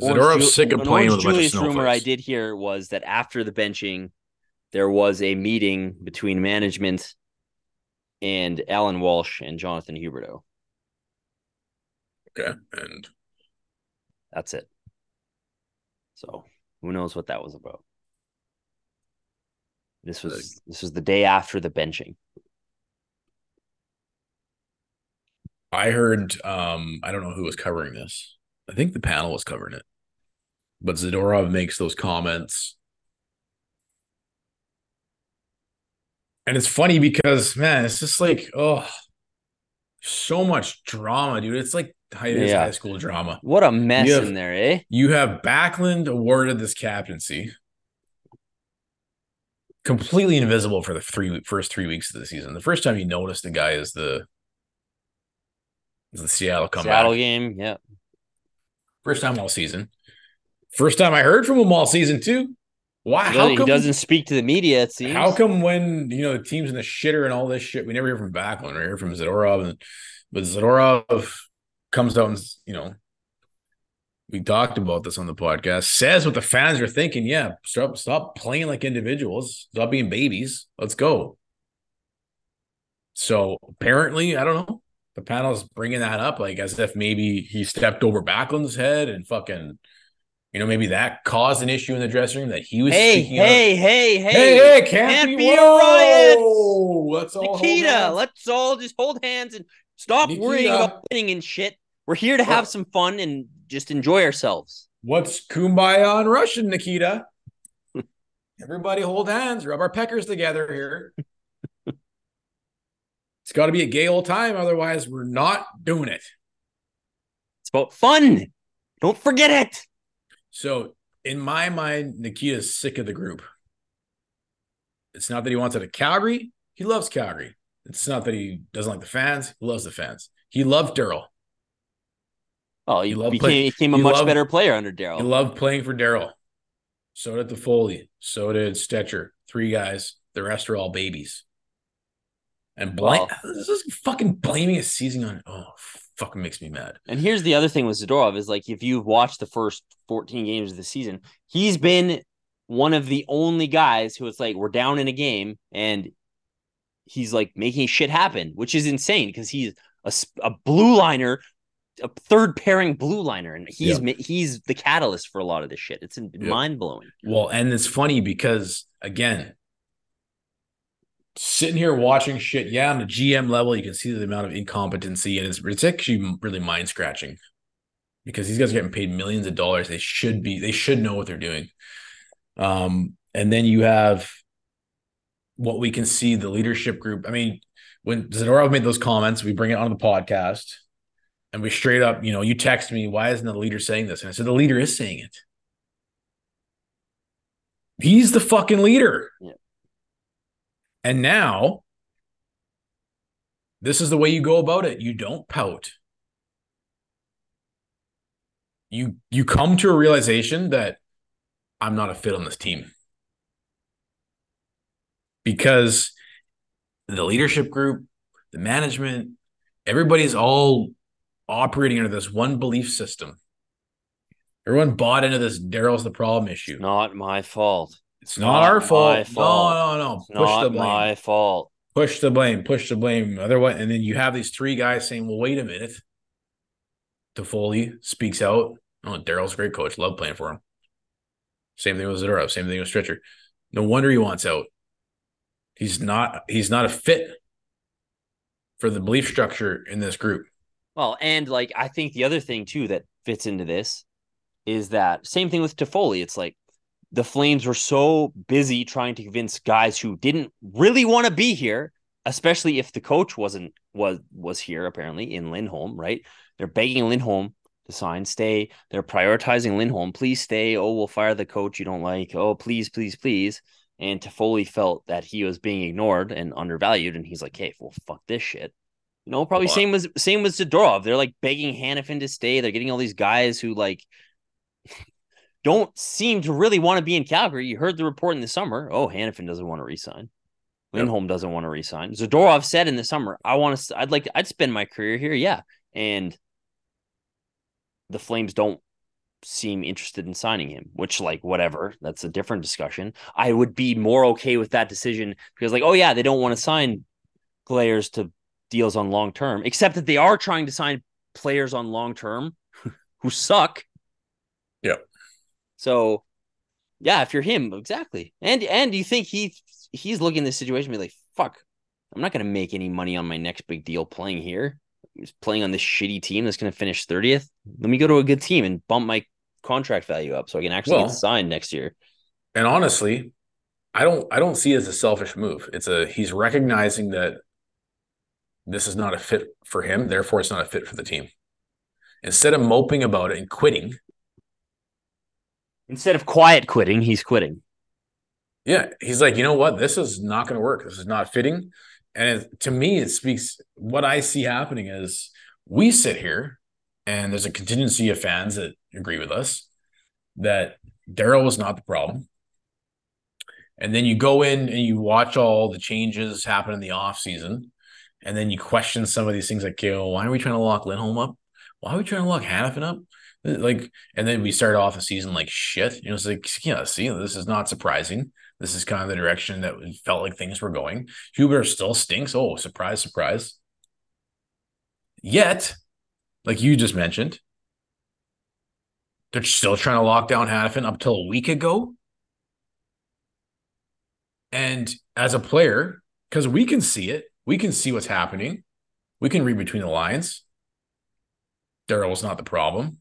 Zadorov's Ju- sick of playing with Orange a bunch of Julius rumor I did hear was that after the benching, there was a meeting between management and Allan Walsh and Jonathan Huberdeau. Okay, and That's it. So who knows what that was about? This was this was the day after the benching. I heard um I don't know who was covering this. I think the panel was covering it. But Zadorov makes those comments. And it's funny because man, it's just like, oh, so much drama, dude. It's like high, Yeah. high school drama. What a mess have- in there, eh? You have Backlund awarded this captaincy. Completely invisible for the three first three weeks of the season. The first time you notice the guy is the the Seattle comeback. Seattle game, yeah. First time all season. First time I heard from him all season too. Why? He How come? he doesn't speak to the media, it seems. How come when you know the team's in the shitter and all this shit, we never hear from Backlund, we hear from Zadorov, and but Zadorov comes out and you know we talked about this on the podcast, says what the fans are thinking. Yeah, stop stop playing like individuals, stop being babies. Let's go. So apparently, I don't know. The panel's bringing that up, like as if maybe he stepped over Backlund's head and fucking, you know, maybe that caused an issue in the dressing room that he was. hey, hey, hey, hey, Hey, hey, can't, can't be, be a riot. Let's all Nikita, let's all just hold hands and stop worrying about winning and shit. We're here to have some fun and just enjoy ourselves. What's kumbaya in Russian, Nikita? Everybody hold hands, rub our peckers together here. It's got to be a gay old time, otherwise we're not doing it. It's about fun. Don't forget it. So, in my mind, Nikita's sick of the group. It's not that he wants it at Calgary. He loves Calgary. It's not that he doesn't like the fans. He loves the fans. He loved Daryl. Oh, he love became, play- became a much love- better player under Daryl. He loved playing for Daryl. So did the Foley. So did Stecher. Three guys. The rest are all babies. And blame Well- this is fucking blaming a season on oh fucking makes me mad. And here's the other thing with Zadorov is like if you've watched the first 14 games of the season, he's been one of the only guys who it's like we're down in a game and he's like making shit happen, which is insane because he's a, a blue liner, a third pairing blue liner, and he's ma- he's the catalyst for a lot of this shit. It's mind blowing. Well, and it's funny because again, sitting here watching shit, yeah, on the GM level, you can see the amount of incompetency, and it's it's actually really mind scratching because these guys are getting paid millions of dollars. They should be, they should know what they're doing. Um, and then you have what we can see the leadership group. I mean, when Zadorov made those comments, we bring it on the podcast. And we straight up, you know, you text me, why isn't the leader saying this? And I said, the leader is saying it. He's the fucking leader. Yeah. And now, this is the way you go about it. You don't pout. You you come to a realization that I'm not a fit on this team. Because the leadership group, the management, everybody's all operating under this one belief system. Everyone bought into this Daryl's the problem issue. Not my fault. It's not, not our fault. fault. No, no, no. It's Push the blame. my fault. Push the blame. Push the blame. Otherwise, and then you have these three guys saying, "Well, wait a minute." Toffoli speaks out. Oh, Daryl's a great coach. Love playing for him. Same thing with Zadorov. Same thing with Stretcher. No wonder he wants out. He's not. He's not a fit for the belief structure in this group. Well, and like I think the other thing too that fits into this is that same thing with Toffoli. It's like the Flames were so busy trying to convince guys who didn't really want to be here, especially if the coach wasn't was was here apparently in Lindholm, right? They're begging Lindholm to sign, stay. They're prioritizing Lindholm. Please stay. Oh, we'll fire the coach you don't like. Oh, please, please, please. And Toffoli felt that he was being ignored and undervalued, and he's like, "Hey, well, fuck this shit." You know, probably same with same with Zadorov. They're like begging Hanifin to stay. They're getting all these guys who like don't seem to really want to be in Calgary. You heard the report in the summer. Oh, Hanifin doesn't want to resign. Lindholm doesn't want to resign. Zadorov said in the summer, "I want to. I'd like. I'd spend my career here." Yeah, and the Flames don't seem interested in signing him. Which, like, whatever. That's a different discussion. I would be more okay with that decision because, like, oh yeah, they don't want to sign players to deals on long term, except that they are trying to sign players on long term who suck. Yeah. So, yeah, if you're him, exactly. And and you think he he's looking at this situation and be like, fuck, I'm not gonna make any money on my next big deal playing here. He's playing on this shitty team that's gonna finish 30th. Let me go to a good team and bump my contract value up so I can actually Well- get signed next year. And honestly, I don't I don't see it as a selfish move. It's a he's recognizing that this is not a fit for him, therefore it's not a fit for the team. Instead of moping about it and quitting, Instead of quiet quitting, he's quitting. yeah, he's like, you know what, this is not going to work. This is not fitting. And it, to me, it speaks. What I see happening is we sit here, and there's a contingency of fans that agree with us, that Daryl was not the problem. And then you go in and you watch all the changes happen in the offseason. And then you question some of these things like, okay, well, why are we trying to lock Lindholm up? Why are we trying to lock Hanifin up? Like, and then we start off the season like shit. You know, it's like, yeah, see, this is not surprising. This is kind of the direction that we felt like things were going. Huber still stinks. Oh, surprise, surprise. Yet, like you just mentioned, they're still trying to lock down Hanifin up till a week ago. And as a player, because we can see it, we can see what's happening, we can read between the lines. Daryl's not the problem.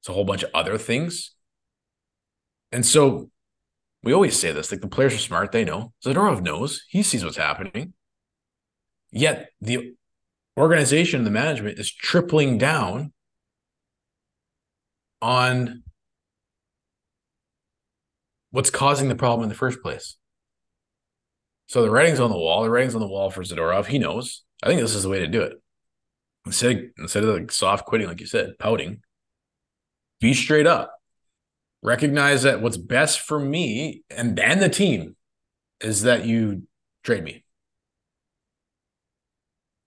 It's a whole bunch of other things. And so we always say this like the players are smart, they know. Zadorov knows, he sees what's happening. Yet the organization, the management is tripling down on what's causing the problem in the first place. So the writing's on the wall. The writing's on the wall for Zadorov. He knows. I think this is the way to do it. Instead, instead of like soft quitting, like you said, pouting, be straight up. Recognize that what's best for me and, and the team is that you trade me.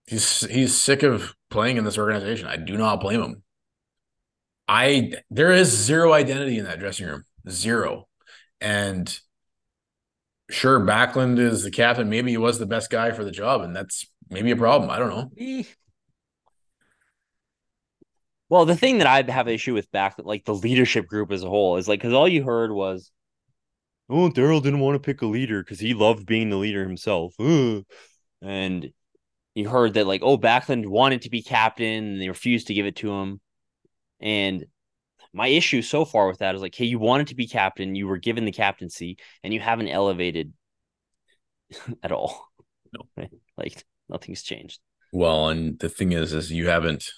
He's he's sick of playing in this organization. I do not blame him. I there is zero identity in that dressing room. Zero. And sure, Backlund is the captain. Maybe he was the best guy for the job, and that's maybe a problem. I don't know. Well, the thing that I have an issue with back, like the leadership group as a whole, is like because all you heard was, "Oh, Daryl didn't want to pick a leader because he loved being the leader himself," Ugh. and you heard that like, "Oh, Backlund wanted to be captain and they refused to give it to him," and my issue so far with that is like, hey, you wanted to be captain, you were given the captaincy, and you haven't elevated at all. No. like nothing's changed. Well, and the thing is, is you haven't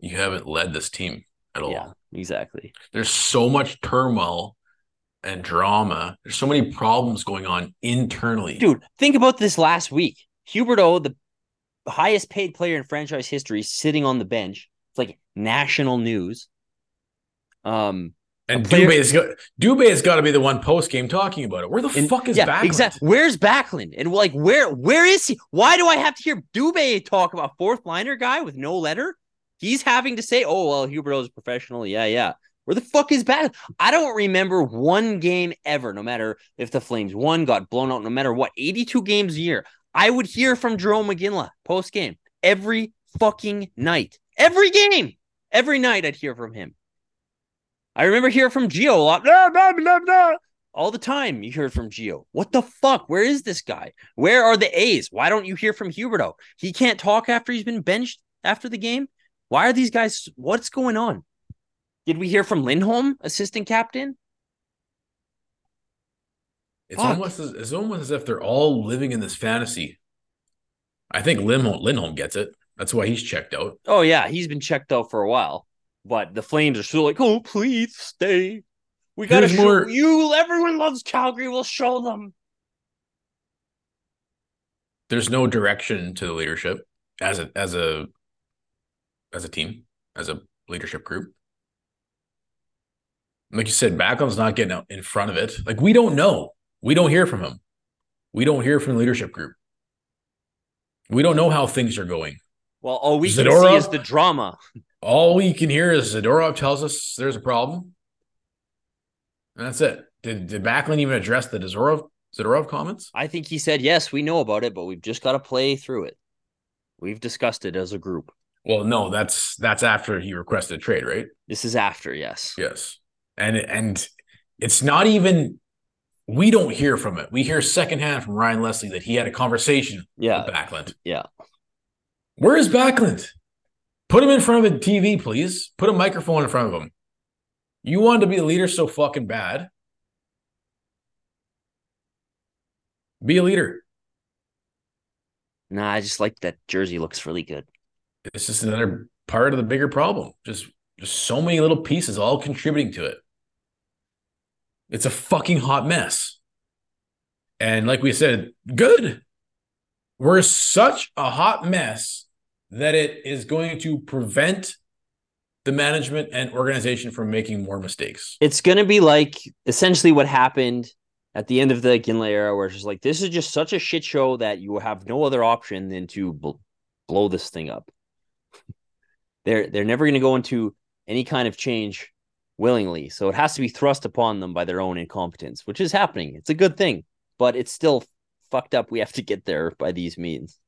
you haven't led this team at all. Yeah, exactly. There's so much turmoil and drama. There's so many problems going on internally. Dude, think about this last week. Huberdeau, the highest paid player in franchise history, sitting on the bench. It's like national news. Um, and player- Dubé's got Dubé has got to be the one post game talking about it. Where the and- fuck is yeah, Backlund? Exactly. Where's Backlund? And like, where where is he? Why do I have to hear Dubé talk about fourth liner guy with no letter? He's having to say, "Oh well, Huberdeau is professional." Yeah, yeah. Where the fuck is Backlund? I don't remember one game ever, no matter if the Flames won, got blown out, no matter what, 82 games a year. I would hear from Jarome Iginla post game every fucking night. Every game. Every night I'd hear from him. I remember hearing from Geo a lot. All the time you heard from Geo. What the fuck? Where is this guy? Where are the A's? Why don't you hear from Huberdeau? He can't talk after he's been benched after the game. Why are these guys? What's going on? Did we hear from Lindholm, assistant captain? It's Fuck. almost as, it's almost as if they're all living in this fantasy. I think Lindholm, Lindholm gets it. That's why he's checked out. Oh yeah, he's been checked out for a while. But the Flames are still like, oh please stay. We gotta Here's show more- you. Everyone loves Calgary. We'll show them. There's no direction to the leadership as a as a as a team, as a leadership group. Like you said, Backlund's not getting out in front of it. Like we don't know. We don't hear from him. We don't hear from the leadership group. We don't know how things are going. Well, all we can see is the drama. All we can hear is Zadorov tells us there's a problem. And that's it. Did, did Backlund even address the Zadorov, Zadorov comments? I think he said, yes, we know about it, but we've just got to play through it. We've discussed it as a group. Well, no, that's that's after he requested a trade, right? This is after, yes. Yes. And and it's not even we don't hear from it. We hear secondhand from Ryan Leslie that he had a conversation Yeah. with Backlund. Yeah. Where is Backlund? Put him in front of a TV, please. Put a microphone in front of him. You wanted to be a leader so fucking bad. Be a leader. Nah, I just like that jersey looks really good. It's just another part of the bigger problem. Just just so many little pieces all contributing to it. It's a fucking hot mess. And like we said, good. We're such a hot mess that it is going to prevent the management and organization from making more mistakes. It's gonna be like essentially what happened at the end of the Iginla era, where it's just like this is just such a shit show that you have no other option than to bl- blow this thing up. They're they're never gonna go into any kind of change willingly, so it has to be thrust upon them by their own incompetence, which is happening. It's a good thing, but it's still fucked up. We have to get there by these means.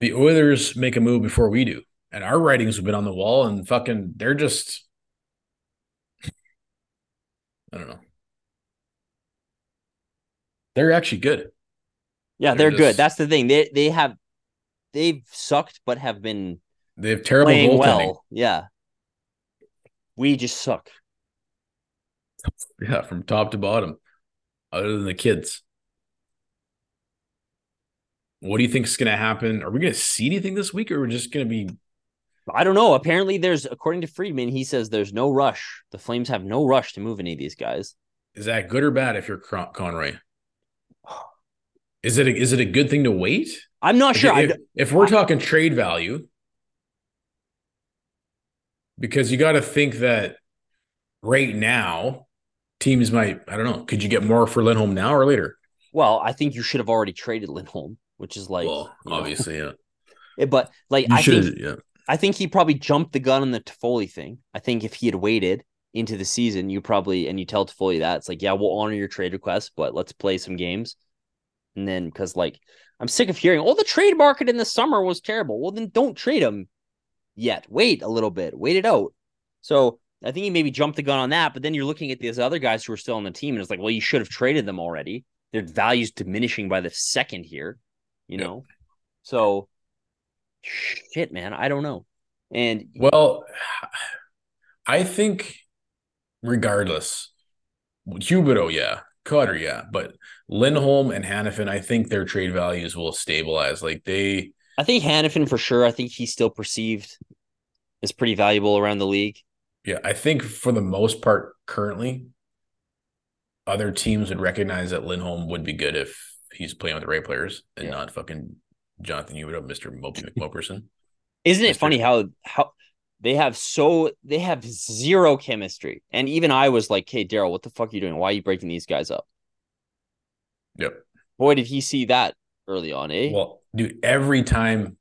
The Oilers make a move before we do, and our writings have been on the wall, and fucking they're just. I don't know. They're actually good. Yeah, They're they're, good. That's the thing. They they have they've sucked, but have been They have terrible goaltending. well. Yeah. We just suck. Yeah, from top to bottom, other than the kids. What do you think is going to happen? Are we going to see anything this week, or we're just going to be? I don't know. Apparently, there's according to Friedman, he says there's no rush. The Flames have no rush to move any of these guys. Is that good or bad if you're Con- Conroy? Is it a, is it a good thing to wait? I'm not sure. If, if we're talking trade value, because you got to think that right now, teams might. I don't know. Could you get more for Lindholm now or later? well, I think you should have already traded Lindholm, which is like, well, you know, obviously, yeah. but like You I should, think yeah. I think he probably jumped the gun on the Toffoli thing. I think if he had waited into the season, you probably and you tell Toffoli that it's like, yeah, we'll honor your trade request, but let's play some games. And then because like I'm sick of hearing, oh, the trade market in the summer was terrible. Well, then don't trade him yet. Wait a little bit. Wait it out. So I think he maybe jumped the gun on that, but then you're looking at these other guys who are still on the team, and it's like, well, you should have traded them already. Their value's diminishing by the second here, you know. So shit, man, I don't know. And Well, I think regardless, Huberdeau, yeah, Cutter, yeah, but Lindholm and Hanifin, I think their trade values will stabilize. Like they, I think Hanifin for sure. I think he's still perceived as pretty valuable around the league. yeah, I think for the most part, currently, other teams would recognize that Lindholm would be good if he's playing with the right players and Yeah. not fucking Jonathan Huberdeau, Mister Mopey McMokerson. Isn't it That's funny how how they have so they have zero chemistry? And even I was like, "Hey, Daryl, what the fuck are you doing? Why are you breaking these guys up?" Yep. Boy, did he see that early on, eh? Well, dude, every time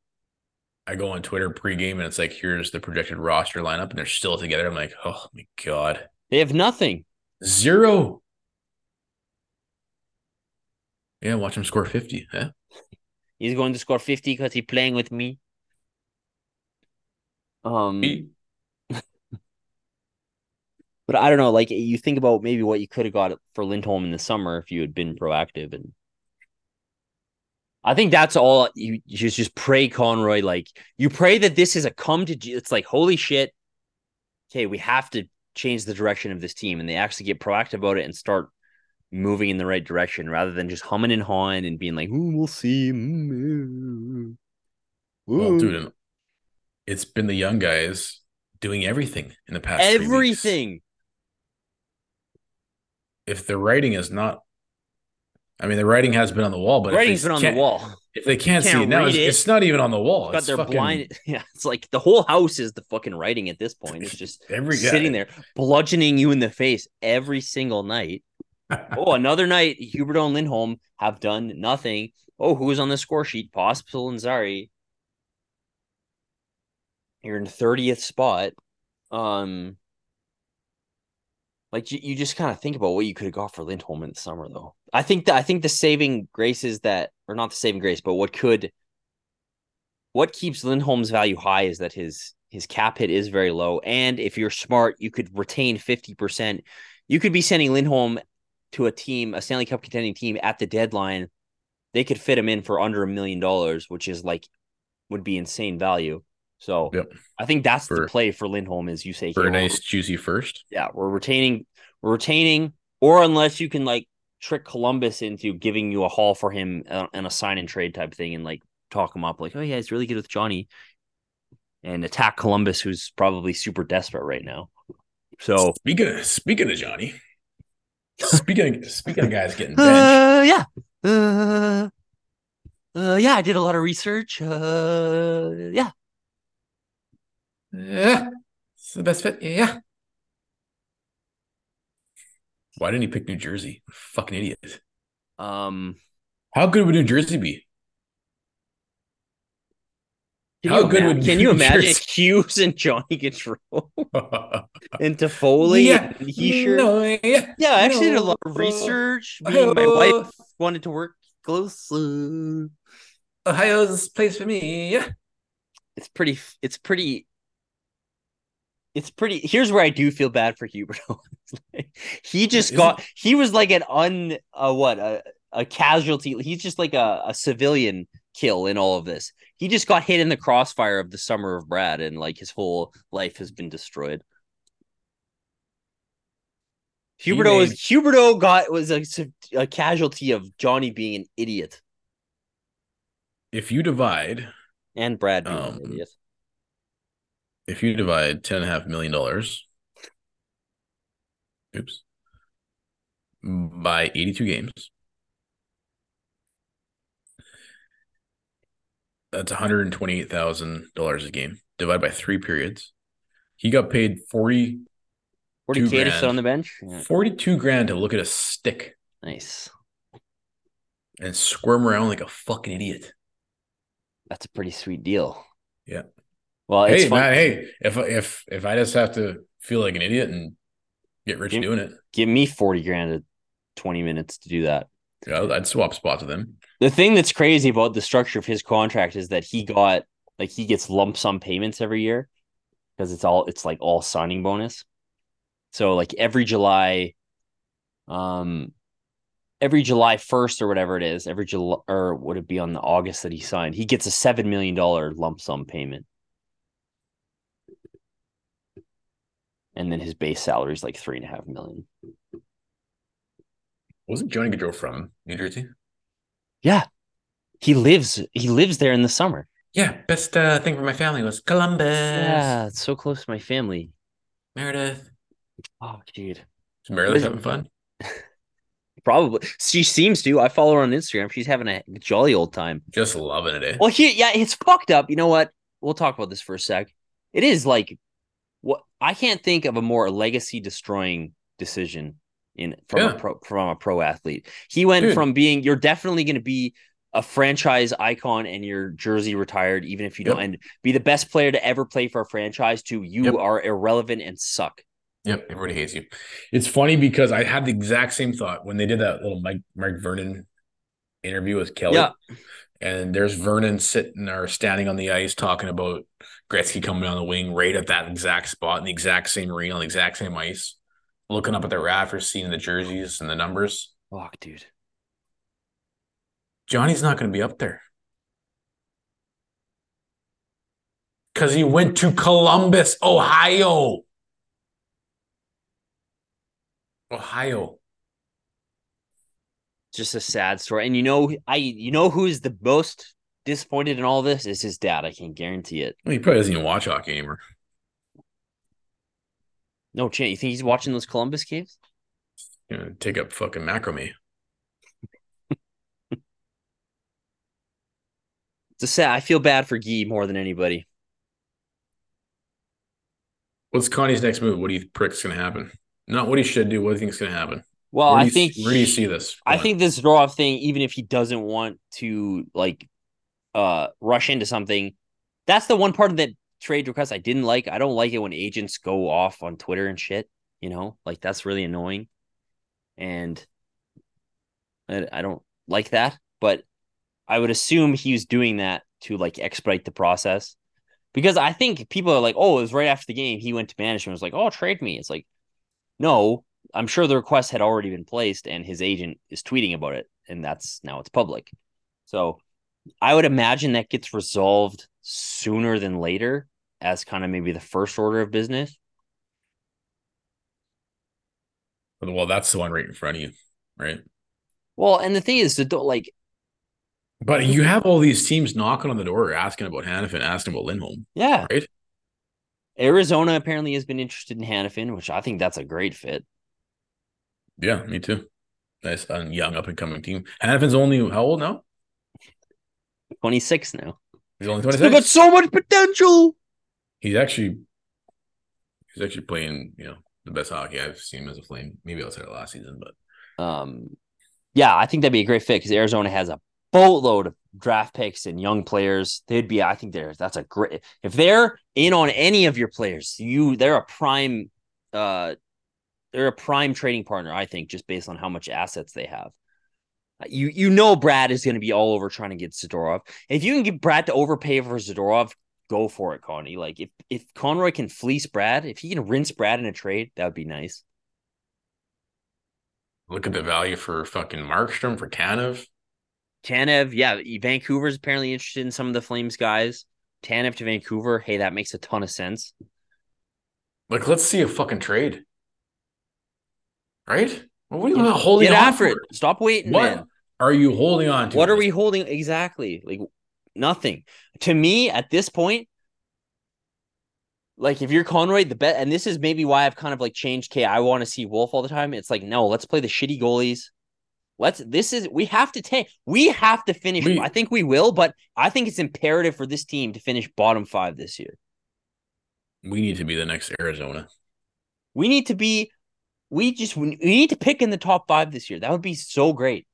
I go on Twitter pregame and it's like, here's the projected roster lineup, and they're still together. I'm like, oh my god, they have nothing. zero. Yeah, watch him score 50. Huh? He's going to score fifty because he's playing with me. Um, but I don't know. Like you think about maybe what you could have got for Lindholm in the summer if you had been proactive, and I think that's all. You, you just just pray Conroy. Like you pray that this is a come to. It's like holy shit. Okay, we have to change the direction of this team, and they actually get proactive about it and start moving in the right direction rather than just humming and hawing and being like, "Ooh, we'll see." Mm, Well, dude, it's been the young guys doing everything in the past. everything. If the writing is not, I mean, the writing has been on the wall, but Writing's been on the wall. If they can't, see Can't it now, it's, it. it's not even on the wall. got It's their fucking- blind. Yeah, it's like the whole house is the fucking writing at this point. It's just Every sitting there, bludgeoning you in the face every single night. Oh, another night, Huberdeau and Lindholm have done nothing. Oh, who is on the score sheet? Pospisil and Zary. You're in 30th spot. Um, like you, you just kind of think about what you could have got for Lindholm in the summer, though. I think that I think the saving grace is that, or not the saving grace, but what could, what keeps Lindholm's value high is that his his cap hit is very low, and if you're smart, you could retain 50 percent. You could be sending Lindholm to a team, a Stanley Cup contending team at the deadline. They could fit him in for under a million dollars, which is like would be insane value. So Yep. I think that's the play for Lindholm is you say for "Hey, a nice juicy first. yeah, we're retaining, we're retaining, or unless you can like trick Columbus into giving you a haul for him uh, and a sign and trade type thing, and like talk him up, like, oh yeah, he's really good with Johnny, and attack Columbus, who's probably super desperate right now. So Speaking of, speaking of Johnny, speaking speaking of guys getting benched, uh, yeah, uh, uh, yeah, I did a lot of research. Uh, yeah, Yeah. It's the best fit. Yeah. Why didn't he pick New Jersey? Fucking idiot. Um, How good would New Jersey be? can How good ima- would can New you imagine Jersey- Hughes and Johnny Gaudreau and Toffoli yeah. and Hischier? No, yeah. Yeah, I actually did a lot of research. Me and my wife wanted to work closer. Ohio's place for me. Yeah. It's pretty. It's pretty. It's pretty. Here's where I do feel bad for Huberdeau. he just got. He was like an un. Uh, what a a casualty. He's just like a, a civilian kill in all of this. He just got hit in the crossfire of the summer of Brad, and like his whole life has been destroyed. Huberdeau was Huberdeau got was a, a casualty of Johnny being an idiot If you divide, and Brad being Um, an idiot. If you divide ten and a half million dollars, oops, by eighty-two games, that's one hundred and twenty-eight thousand dollars a game. Divided by three periods, he got paid 40, Forty two K to sit grand. on the bench. Yeah, 42 grand to look at a stick nice. and squirm around like a fucking idiot. That's a pretty sweet deal. Yeah. Well, it's hey man, hey, if if if I just have to feel like an idiot and get rich Yeah. doing it, Give me forty grand at twenty minutes to do that. yeah, I'd- I'd swap spots with him. The thing that's crazy about the structure of his contract is that he got like he gets lump sum payments every year because it's all it's like all signing bonus. So like every July, um, every July first or whatever it is, every July or would it be on the August that he signed? He gets a seven million dollar lump sum payment, and then his base salary is like three and a half million. Wasn't Johnny Gaudreau from New Jersey? Yeah, he lives he lives there in the summer. Yeah, best uh, thing for my family was Columbus. Yeah, it's so close to my family. Meredith. Oh, dude. Is Meredith having fun? Probably. She seems to. I follow her on Instagram. She's having a jolly old time. Just loving it, eh? Well, here, yeah, it's fucked up. You know what? We'll talk about this for a sec. It is like what I can't think of a more legacy destroying decision in from Yeah. a pro from a pro athlete. He went Dude. from being you're definitely going to be a franchise icon and your jersey retired, even if you don't, and be the best player to ever play for a franchise. To you Yep. are irrelevant and suck. Yep, everybody hates you. It's funny because I had the exact same thought when they did that little Mike Mike Vernon interview with Kelly. Yeah. And there's Vernon sitting or standing on the ice talking about Gretzky coming on the wing right at that exact spot in the exact same arena on the exact same ice, looking up at the rafters, seeing the jerseys and the numbers. Fuck, dude. Johnny's not going to be up there. Because he went to Columbus, Ohio. Ohio. just a sad story. And you know, I you know who's the most disappointed in all this is his dad. I can guarantee it. Well, he probably doesn't even watch hockey anymore. No chance. You think he's watching those Columbus games? You know, take up fucking macrame. It's a sad. I feel bad for Guy more than anybody. What's Connie's next move? What do you pricks going to happen? Not what he should do. What do you think's going to happen? Well, I think where do you see this? I think this draw off thing, even if he doesn't want to like uh rush into something, that's the one part of that trade request I didn't like. I don't like it when agents go off on Twitter and shit. You know, like that's really annoying, and I, I don't like that. But I would assume he was doing that to like expedite the process, because I think people are like, oh, it was right after the game. He went to management, was like, oh, trade me. It's like, no, I'm sure the request had already been placed and his agent is tweeting about it and that's now it's public. So I would imagine that gets resolved sooner than later as kind of maybe the first order of business. Well, that's the one right in front of you, right? Well, and the thing is that don't like But you have all these teams knocking on the door, asking about Hanifin, asking about Lindholm, yeah. right? Arizona apparently has been interested in Hanifin, which I think that's a great fit. Yeah, me too. Nice, young up and coming team. Hanifin's only how old now? 26 now. He's only 26. He's got so much potential. He's actually he's actually playing, you know, the best hockey I've seen as a flame, maybe outside of last season, but Um, yeah, I think that'd be a great fit because Arizona has a boatload of draft picks and young players. They'd be, I think, there's that's a great if they're in on any of your players, you they're a prime, uh, they're a prime trading partner. I think just based on how much assets they have. You you know Brad is going to be all over trying to get Zadorov. If you can get Brad to overpay for Zadorov, go for it, Connie. Like if if Conroy can fleece Brad, if he can rinse Brad in a trade, that would be nice. look at the value for fucking Markstrom for Tanev. Tanev, yeah, Vancouver's apparently interested in some of the Flames guys. Tanev to Vancouver, hey, that makes a ton of sense. Like, let's see a fucking trade. Right? What are you holding Get on after for? it. Stop waiting, What man. Are you holding on to? What are we holding exactly? Like nothing. To me, at this point, like if you're Conroy, the bet, and this is maybe why I've kind of like changed. K, I want to see Wolf all the time. It's like no, let's play the shitty goalies. Let's. This is we have to take. We have to finish. We- I think we will, but I think it's imperative for this team to finish bottom five this year. We need to be the next Arizona. We need to be. We just we need to pick in the top five this year. That would be so great.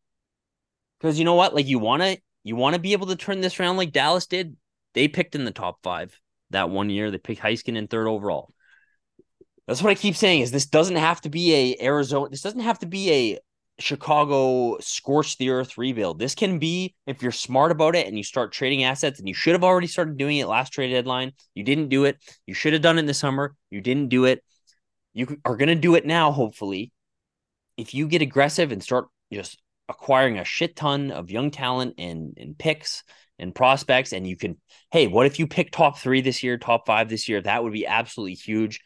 Because you know what, like you want to you want to be able to turn this around like Dallas did. They picked in the top five that one year. They picked Heiskanen in third overall. That's what I keep saying. Is this doesn't have to be a Arizona. This doesn't have to be a Chicago scorched the earth rebuild. This can be if you're smart about it and you start trading assets. And you should have already started doing it last trade deadline. You didn't do it. You should have done it in the summer. You didn't do it. You are going to do it now, hopefully. If you get aggressive and start just acquiring a shit ton of young talent and, and picks and prospects, and you can, hey, what if you pick top three this year, top five this year? That would be absolutely huge.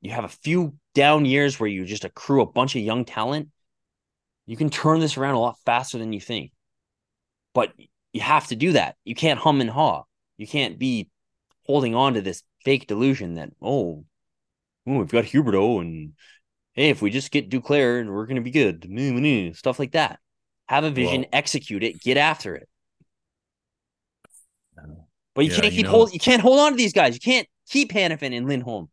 You have a few down years where you just accrue a bunch of young talent. You can turn this around a lot faster than you think. But you have to do that. You can't hum and haw. You can't be holding on to this fake delusion that, oh, oh, we've got Huberdeau and hey, if we just get Duclair and we're gonna be good, stuff like that. Have a vision, execute it, get after it. But you Yeah, can't you keep know- hold. You can't hold on to these guys. You can't keep Hanifin and Lindholm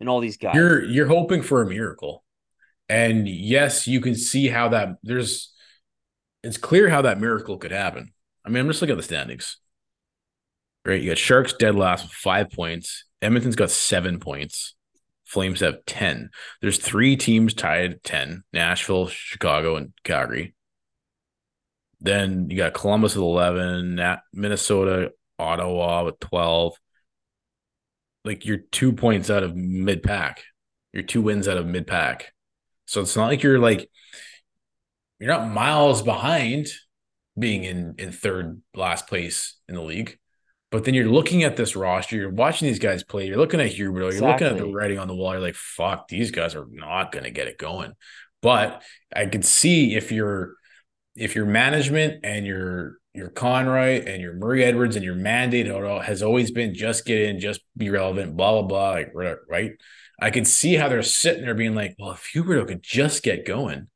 and all these guys. You're you're hoping for a miracle. And yes, you can see how that there's it's clear how that miracle could happen. I mean, I'm just looking at the standings. Right? You got Sharks dead last with five points. Edmonton's got seven points. Flames have 10. There's three teams tied at 10 Nashville, Chicago, and Calgary. Then you got Columbus with 11, Minnesota, Ottawa with 12. Like you're two points out of mid pack. You're two wins out of mid pack. So it's not like you're like, you're not miles behind being in, in third last place in the league. But then you're looking at this roster, you're watching these guys play, you're looking at Huberdeau, you're looking at the writing on the wall, you're like, fuck, these guys are not gonna get it going. But I could see if your if your management and your your Conroy and your Murray Edwards and your mandate has always been just get in, just be relevant, blah blah blah, like right, right. I could see how they're sitting there being like, well, if Huberdeau could just get going,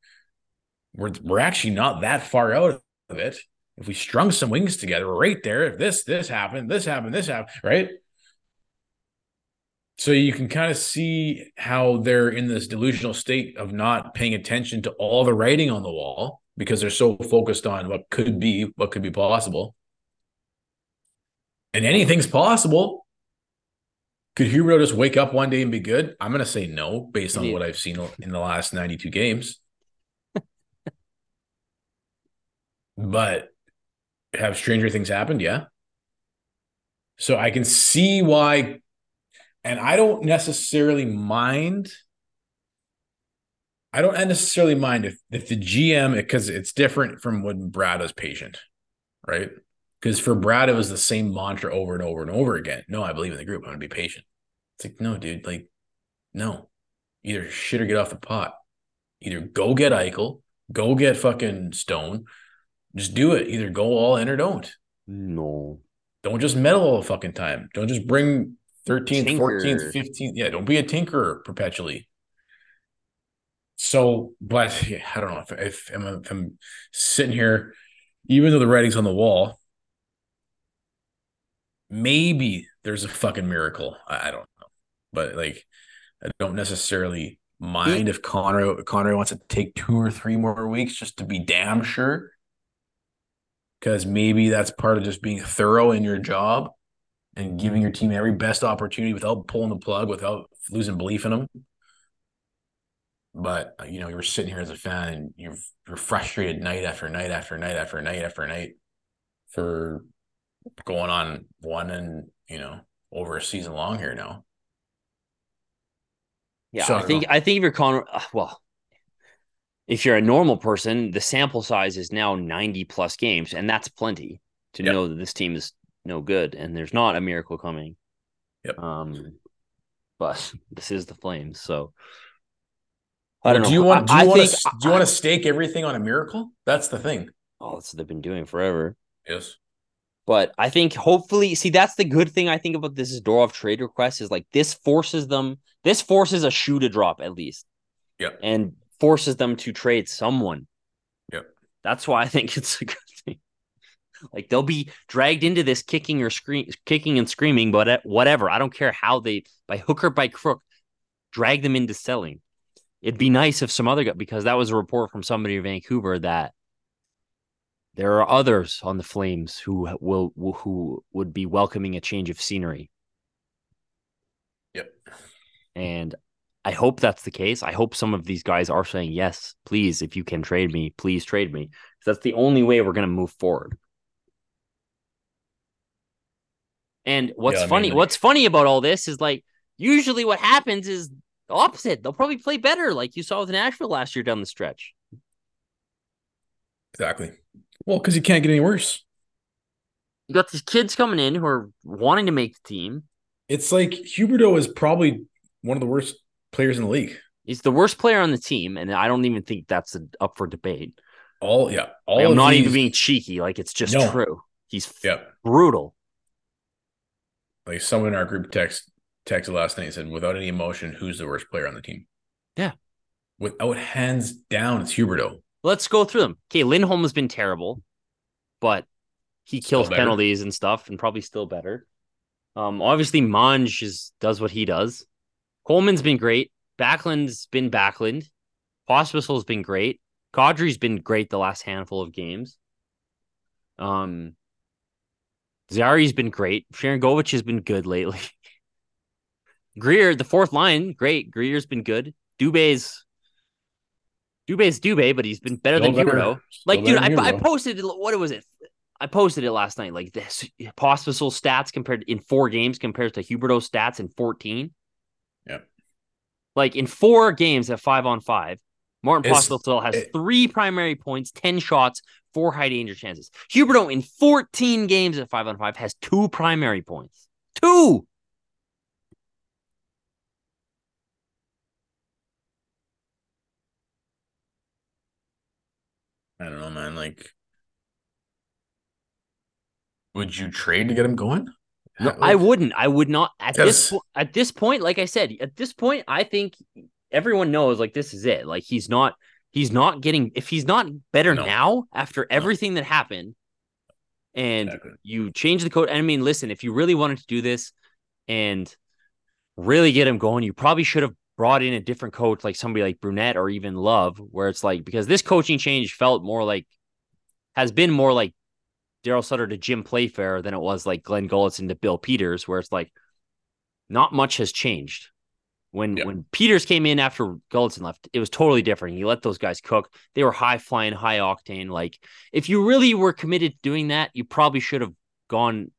we're we're actually not that far out of it. If we strung some wings together, right there. If this this happened, this happened, this happened, right? So you can kind of see how they're in this delusional state of not paying attention to all the writing on the wall because they're so focused on what could be, what could be possible. And anything's possible. Could Huberdeau just wake up one day and be good? I'm going to say no, based on Yeah. what I've seen in the last 92 games. but have stranger things happened? Yeah. So I can see why, and I don't necessarily mind. I don't necessarily mind if if the GM because it's different from when Brad was patient, right? Because for Brad it was the same mantra over and over and over again. No, I believe in the group. I'm gonna be patient. It's like no, dude. Like no, either shit or get off the pot. Either go get Eichel, go get fucking Stone. Just do it. Either go all in or don't. no. Don't just meddle all the fucking time. Don't just bring 13th, Tinker. 14th, 15th. Yeah, don't be a tinkerer perpetually. So, but yeah, I don't know if, if, I'm, if I'm sitting here, even though the writing's on the wall, maybe there's a fucking miracle. I, I don't know, but like, I don't necessarily mind if Connor Connor wants to take two or three more weeks just to be damn sure. Because maybe that's part of just being thorough in your job and giving your team every best opportunity without pulling the plug, without losing belief in them. But you know, you're sitting here as a fan and you're you're frustrated night after night after night after night after night for going on one and you know over a season long here now. Yeah, So, I I think know. I think if you're Connor, uh, well, if you're a normal person, the sample size is now 90 plus games, and that's plenty to Yep. know that this team is no good and there's not a miracle coming. Yep. Um, but this is the Flames, so I don't know. Do you want? Do I, you I want to? Do you want to stake everything on a miracle? That's the thing. oh, that's what they've been doing forever. Yes. But I think hopefully, see, that's the good thing I think about this Zadorov trade request is like this forces them, this forces a shoe to drop at least. Yep. And forces them to trade someone. Yep. That's why I think it's a good thing. Like they'll be dragged into this kicking or scream, kicking and screaming, but at- whatever. I don't care how they, by hook or by crook, drag them into selling. It'd be nice if some other guy, because that was a report from somebody in Vancouver that there are others on the Flames who will who would be welcoming a change of scenery. Yep. And I hope that's the case. I hope some of these guys are saying yes, please. If you can trade me, please trade me. That's the only way we're going to move forward. And what's Yeah, I mean, funny, like- what's funny about all this is like usually what happens is the opposite. They'll probably play better, like you saw with Nashville last year down the stretch. Exactly. Well, because you can't get any worse. You got these kids coming in who are wanting to make the team. It's like Huberdeau is probably one of the worst players in the league. He's the worst player on the team, and I don't even think that's up for debate. All yeah. All Like, I'm not even being cheeky. Like it's just No. true. He's Yeah. brutal. Like someone in our group text texted last night and said, without any emotion, who's the worst player on the team? Yeah. Without hands down, it's Huberdeau. Let's go through them. Okay, Lindholm has been terrible, but he kills penalties and stuff, and probably still better. Um, obviously Monge is does what he does. Coleman's been great. Backlund's been Backlund. Pospisil's been great. Kadri's been great the last handful of games. Um, Zary's been great. Sharangovich has been good lately. Greer, the fourth line, great. Greer's been good. Dubé's Dubé's Dubé, but he's been better Still than better- Huberdeau. Like, dude, I, I posted what was it? I posted it last night. Like this Pospisil stats compared in four games compared to Huberdeau's stats in 14. Like in four games at five on five, Martin It's- Pospisil has it- three primary points, 10 shots, four high danger chances. Huberdeau in 14 games at five on five has two primary points. Two. I don't know, man. Like, would you trade to get him going? No, Like, I wouldn't. I would not at this po- at this point. Like I said, at this point, I think everyone knows like this is it. Like he's not he's not getting if he's not better No. now after everything that happened, and Exactly. you change the code. I mean, listen, if you really wanted to do this and really get him going, you probably should have brought in a different coach, like somebody like Brunette or even Love, where it's like because this coaching change felt more like has been more like Daryl Sutter to Jim Playfair than it was like Glen Gulutzan to Bill Peters, where it's like not much has changed. When Yeah. when Peters came in after Gullitson left, it was totally different. He let those guys cook. They were high flying, high octane. Like if you really were committed to doing that, you probably should have gone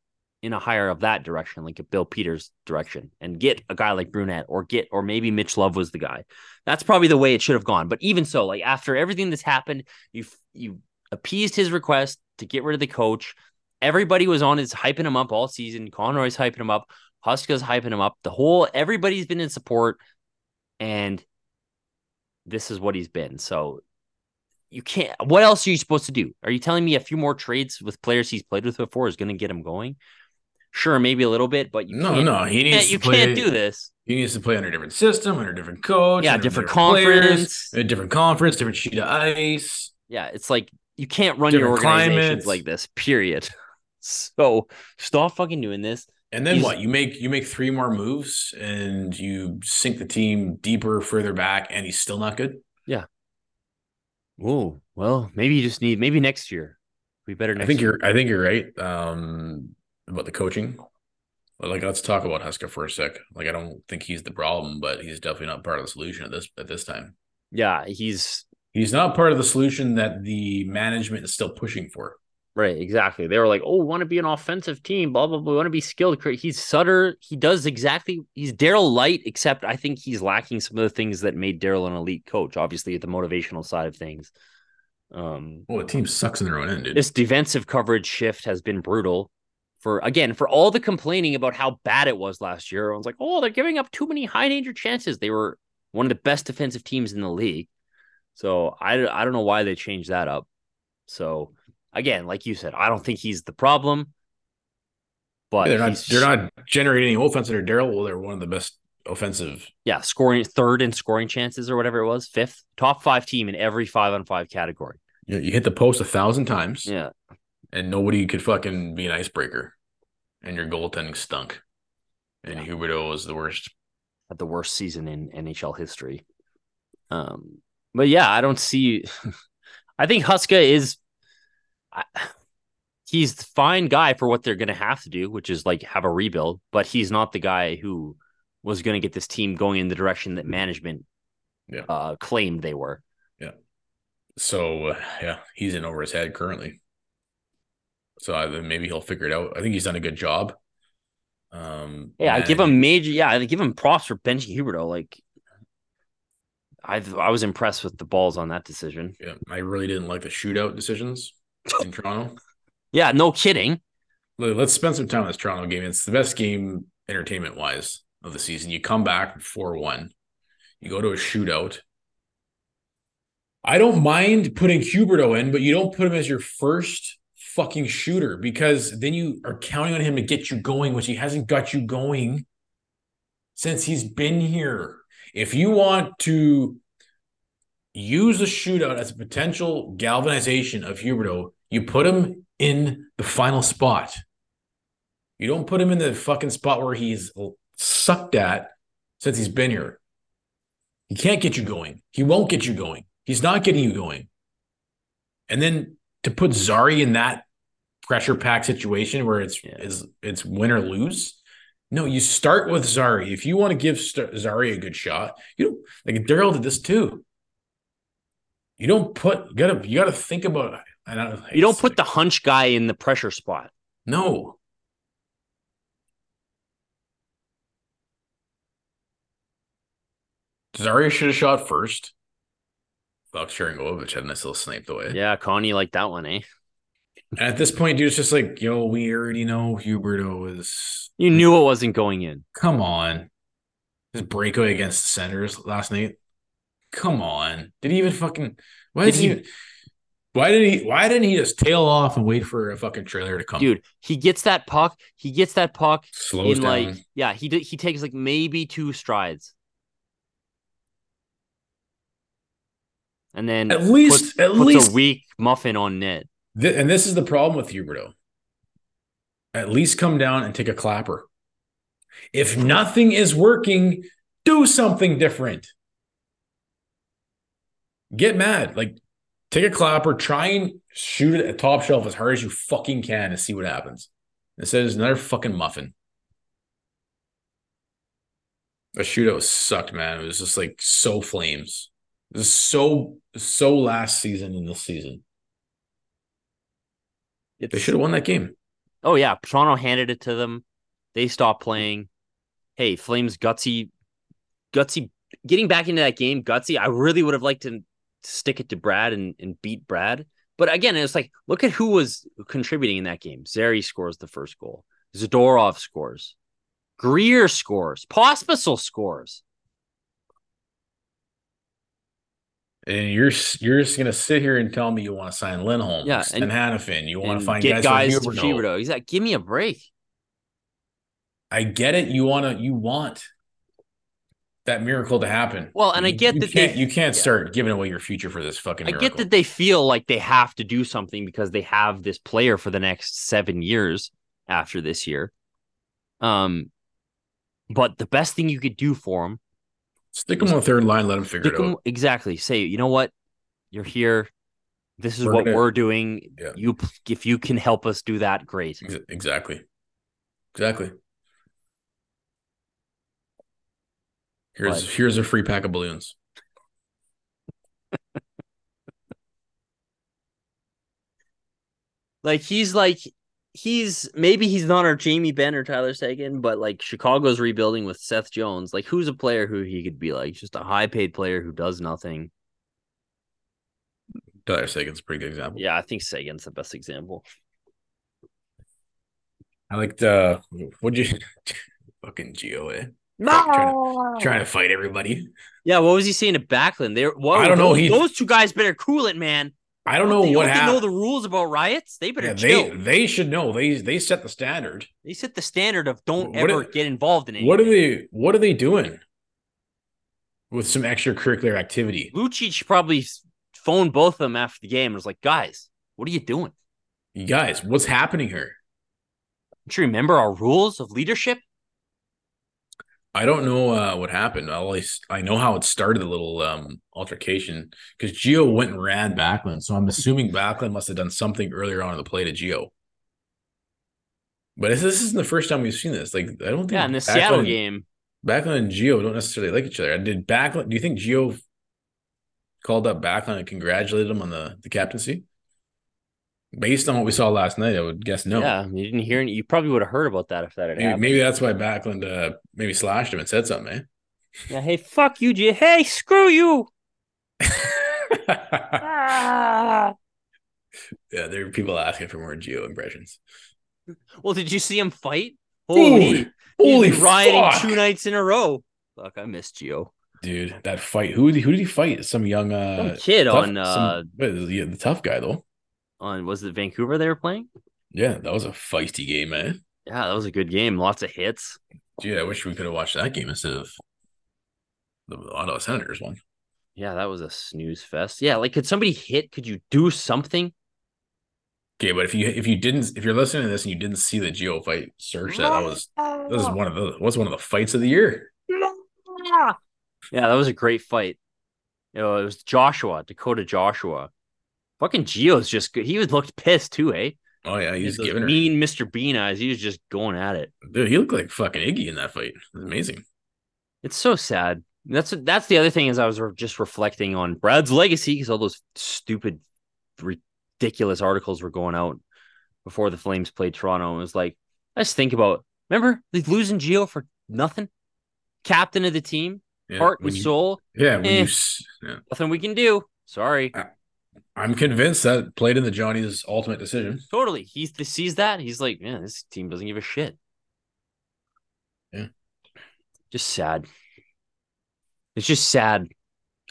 in a higher of that direction, like a Bill Peters direction, and get a guy like Brunette or get or maybe Mitch Love was the guy. That's probably the way it should have gone. But even so, like after everything that's happened, you you appeased his request to get rid of the coach. Everybody was on his hyping him up all season. Conroy's hyping him up. Huska's hyping him up. The whole everybody's been in support, and this is what he's been. So you can't. What else are you supposed to do? Are you telling me a few more trades with players he's played with before is going to get him going? Sure, maybe a little bit, but you No, can't, no, he needs you play. can't do this. He needs to play under a different system, under a different coach. Yeah, different players, conference. a different conference, different sheet of ice. Yeah, it's like you can't run your Different organizations climates. like this. Period. So stop fucking doing this. And then He's- what? You make you make three more moves and you sink the team deeper, further back, and he's still not good. Yeah. Oh, well, maybe you just need maybe next year. We better next I think year. you're I think you're right. Um about the coaching. But like let's talk about Huska for a sec. Like I don't think he's the problem, but he's definitely not part of the solution at this at this time. Yeah, he's He's not part of the solution that the management is still pushing for. right, exactly. They were like, "Oh, we want to be an offensive team, blah blah blah. We want to be skilled." He's Sutter. He does exactly. He's Daryl Light, except I think he's lacking some of the things that made Daryl an elite coach. Obviously, at the motivational side of things. Um, Well, the team sucks in their own end, dude. this defensive coverage shift has been brutal. For again, for all the complaining about how bad it was last year, I was like, "Oh, they're giving up too many high danger chances." They were one of the best defensive teams in the league. So I, I don't know why they changed that up. So again, like you said, I don't think he's the problem. But they're not they're not generating any offense under Daryl. Well, they're one of the best offensive. yeah, scoring third in scoring chances or whatever it was, fifth, top five team in every five on five category. You, you hit the post a thousand times, Yeah. and nobody could fucking be an icebreaker, and your goaltending stunk. And Yeah. Huberdeau was the worst. had the worst season in NHL history. Um, but yeah, I don't see. I think Huska is. I, he's the fine guy for what they're going to have to do, which is like have a rebuild. But he's not the guy who was going to get this team going in the direction that management Yeah. uh, claimed they were. Yeah. So uh, yeah, he's in over his head currently. So I, maybe he'll figure it out. I think he's done a good job. Um, Yeah, I give him major. Yeah, I give him props for benching Huberdeau. Like, I I was impressed with the balls on that decision. Yeah, I really didn't like the shootout decisions in Toronto. Yeah, no kidding. Let's spend some time on this Toronto game. It's the best game entertainment wise of the season. You come back 4 1, you go to a shootout. I don't mind putting Huberdeau in, but you don't put him as your first fucking shooter because then you are counting on him to get you going, which he hasn't got you going since he's been here. If you want to use the shootout as a potential galvanization of Huberdeau, you put him in the final spot. You don't put him in the fucking spot where he's sucked at since he's been here. He can't get you going. He won't get you going. He's not getting you going. And then to put Zary in that pressure pack situation where it's Yeah. is it's win or lose. No, you start with Zary. If you want to give St- Zary a good shot, you don't like Daryl did this too. You don't put you gotta you gotta think about I don't, You don't put the hunch guy in the pressure spot. no. Zarya should have shot first. Fuck, Sharangovich had a nice little snipe away. Yeah, Connie liked that one, eh? At this point, dude, it's just like, yo, we already know Huberdeau is. You knew it wasn't going in. Come on. His breakaway against the Senators last night. Come on. Did he even fucking. Why Did did he-. Why did he? Why didn't he just tail off and wait for a fucking trailer to come? Dude, he gets that puck. He gets that puck slows in down. like yeah, he he takes like maybe two strides. And then At least- puts, at puts least- a weak muffin on net. Th- and this is the problem with Huberdeau. At least come down and take a clapper. If nothing is working, do something different. Get mad. Like, take a clapper, try and shoot it at top shelf as hard as you fucking can and see what happens. Instead, it's another fucking muffin. The shootout sucked, man. It was just like so flames. It was so, so last season in this season. They should have won that game. Oh yeah, Toronto handed it to them. They stopped playing. Hey, Flames gutsy, gutsy, getting back into that game, gutsy. I really would have liked to stick it to Brad and, and beat Brad. But again, it's like look at who was contributing in that game. Zary scores the first goal. Zadorov scores. Greer scores. Pospisil scores. And you're you're just gonna sit here and tell me you want to sign Lindholm, Yeah, and and- Hanifin. You want to find guys, guys like to Huberdeau. Huberdeau. He's like, give me a break. I get it. You want to. You want. that miracle to happen. Well, and I get you that they- can't, you can't yeah. start giving away your future for this fucking I get that they feel like they have to do something because they have this player for the next seven years after this year. Um, but the best thing you could do for him, Stick them on the third line, let them figure it out. exactly, say, you know what, you're here. This is We're what gonna- we're doing. Yeah. You, if you can help us do that, great. Exactly. Exactly. Here's But- here's a free pack of balloons. Like he's like he's maybe he's not our Jamie Benn or Tyler Seguin, but like Chicago's rebuilding with Seth Jones. Like who's a player who he could be like just a high paid player who does nothing. Tyler Seguin's a pretty good example. Yeah, I think Seguin's the best example. I liked uh what'd you fucking Gio eh? Trying, to, trying to fight everybody. Yeah, what was he saying to Backlund? They whoa, I don't know, he- those two guys better cool it, man. I don't know They what they know the rules about riots. They better Yeah, They, they should know. They they set the standard. They set the standard of don't What ever are- get involved in it. What are they what are they doing? With some extracurricular activity. Lucic probably phoned both of them after the game and was like, "Guys, what are you doing? You guys, what's happening here? Don't you remember our rules of leadership?" I don't know uh, what happened. I always I know how it started the little um, altercation because Gio went and ran Backlund. So I'm assuming Backlund must have done something earlier on in the play to Gio. But this, this isn't the first time we've seen this. Like I don't think Yeah, in the Backlund- Seattle game, Backlund and Gio don't necessarily like each other. Did Backlund? Do you think Gio called up Backlund and congratulated him on the the captaincy? Based on what we saw last night, I would guess no. yeah, you didn't hear. Any, you probably would have heard about that if that had Maybe, happened. maybe that's why Backlund uh, maybe slashed him and said something, eh? Yeah, hey, fuck you, G. Hey, screw you. yeah, there are people asking for more Gio impressions. Well, did you see him fight? Holy, Holy rioting two nights in a row. Fuck, I missed Gio. dude! That fight. Who did he, who did he fight? Some young uh Some kid tough- on uh some- what is he, the tough guy though. On was it Vancouver they were playing? Yeah, that was a feisty game, man. Yeah, that was a good game. Lots of hits. Dude, I wish we could have watched that game instead of the Ottawa Senators one. Yeah, that was a snooze fest. Yeah, like could somebody hit? Could you do something? Okay, but if you if you didn't if you're listening to this and you didn't see the Gio fight, search that. That was that was one of the was one of the fights of the year. Yeah, that was a great fight. You know, it was Joshua, Dakota Joshua. Fucking Gio's just good. He was looked pissed too, eh? Oh yeah, he's giving her. mean Mr. Bean eyes. He was just going at it. Dude, he looked like fucking Iggy in that fight. It was amazing. It's so sad. That's that's the other thing is I was just reflecting on Brad's legacy because all those stupid, ridiculous articles were going out before the Flames played Toronto. And it was like, let's think about. Remember they losing Gio for nothing, captain of the team, Yeah, heart and you- soul. Yeah, Eh. you, yeah. Nothing we can do. Sorry. I'm convinced that played in the Johnny's ultimate decision. Totally. He sees that. He's like, man, this team doesn't give a shit. Yeah. Just sad. It's just sad.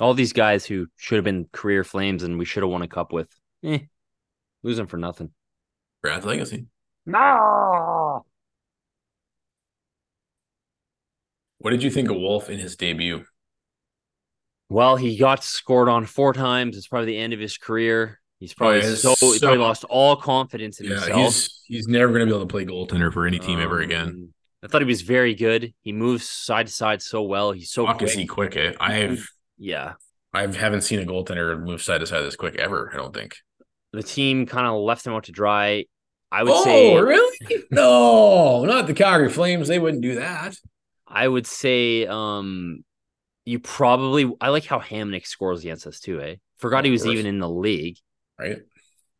All these guys who should have been career flames and we should have won a cup with, eh, losing for nothing. Brad's legacy. No. What did you think of Wolf in his debut? Well, he got scored on four times. It's probably the end of his career. He's probably yeah, so, he probably lost all confidence in Yeah, himself. he's he's never gonna be able to play goaltender for any team ever again. Um, I thought he was very good. He moves side to side so well. He's so Fuck quick. is he quick? Eh? I've Yeah. I haven't seen a goaltender move side to side this quick ever. I don't think. The team kind of left him out to dry. I would Oh, say really? No, not the Calgary Flames. They wouldn't do that. I would say um you probably I like how Hamonic scores against us too, eh? Forgot he was even in the league. Right?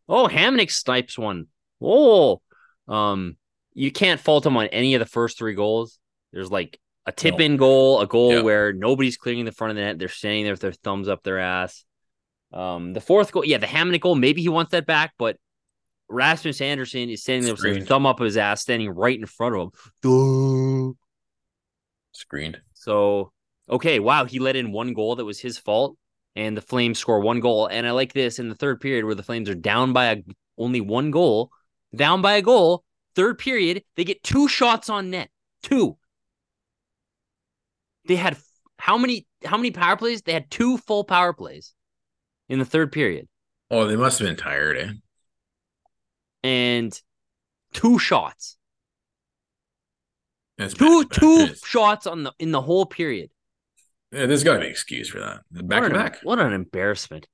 Oh, Hamonic snipes one. Oh, um, you can't fault him on any of the first three goals. There's like a tip in goal, a goal where nobody's clearing the front of the net. They're standing there with their thumbs up their ass. Um, the fourth goal, yeah, the Hamonic goal, maybe he wants that back, but Rasmus Andersson is standing there with his thumb up his ass, standing right in front of him. Screened. So, okay, wow, he let in one goal that was his fault, and the Flames score one goal. And I like this in the third period where the Flames are down by a, only one goal, down by a goal. Third period, they get two shots on net. Two. They had how many how many power plays? They had two full power plays in the third period Oh, they must have been tired, eh? and two shots. That's Two back-to-back. two shots on the in the whole period. Yeah, there's got to be an excuse for that. Back what to an, back. What an embarrassment.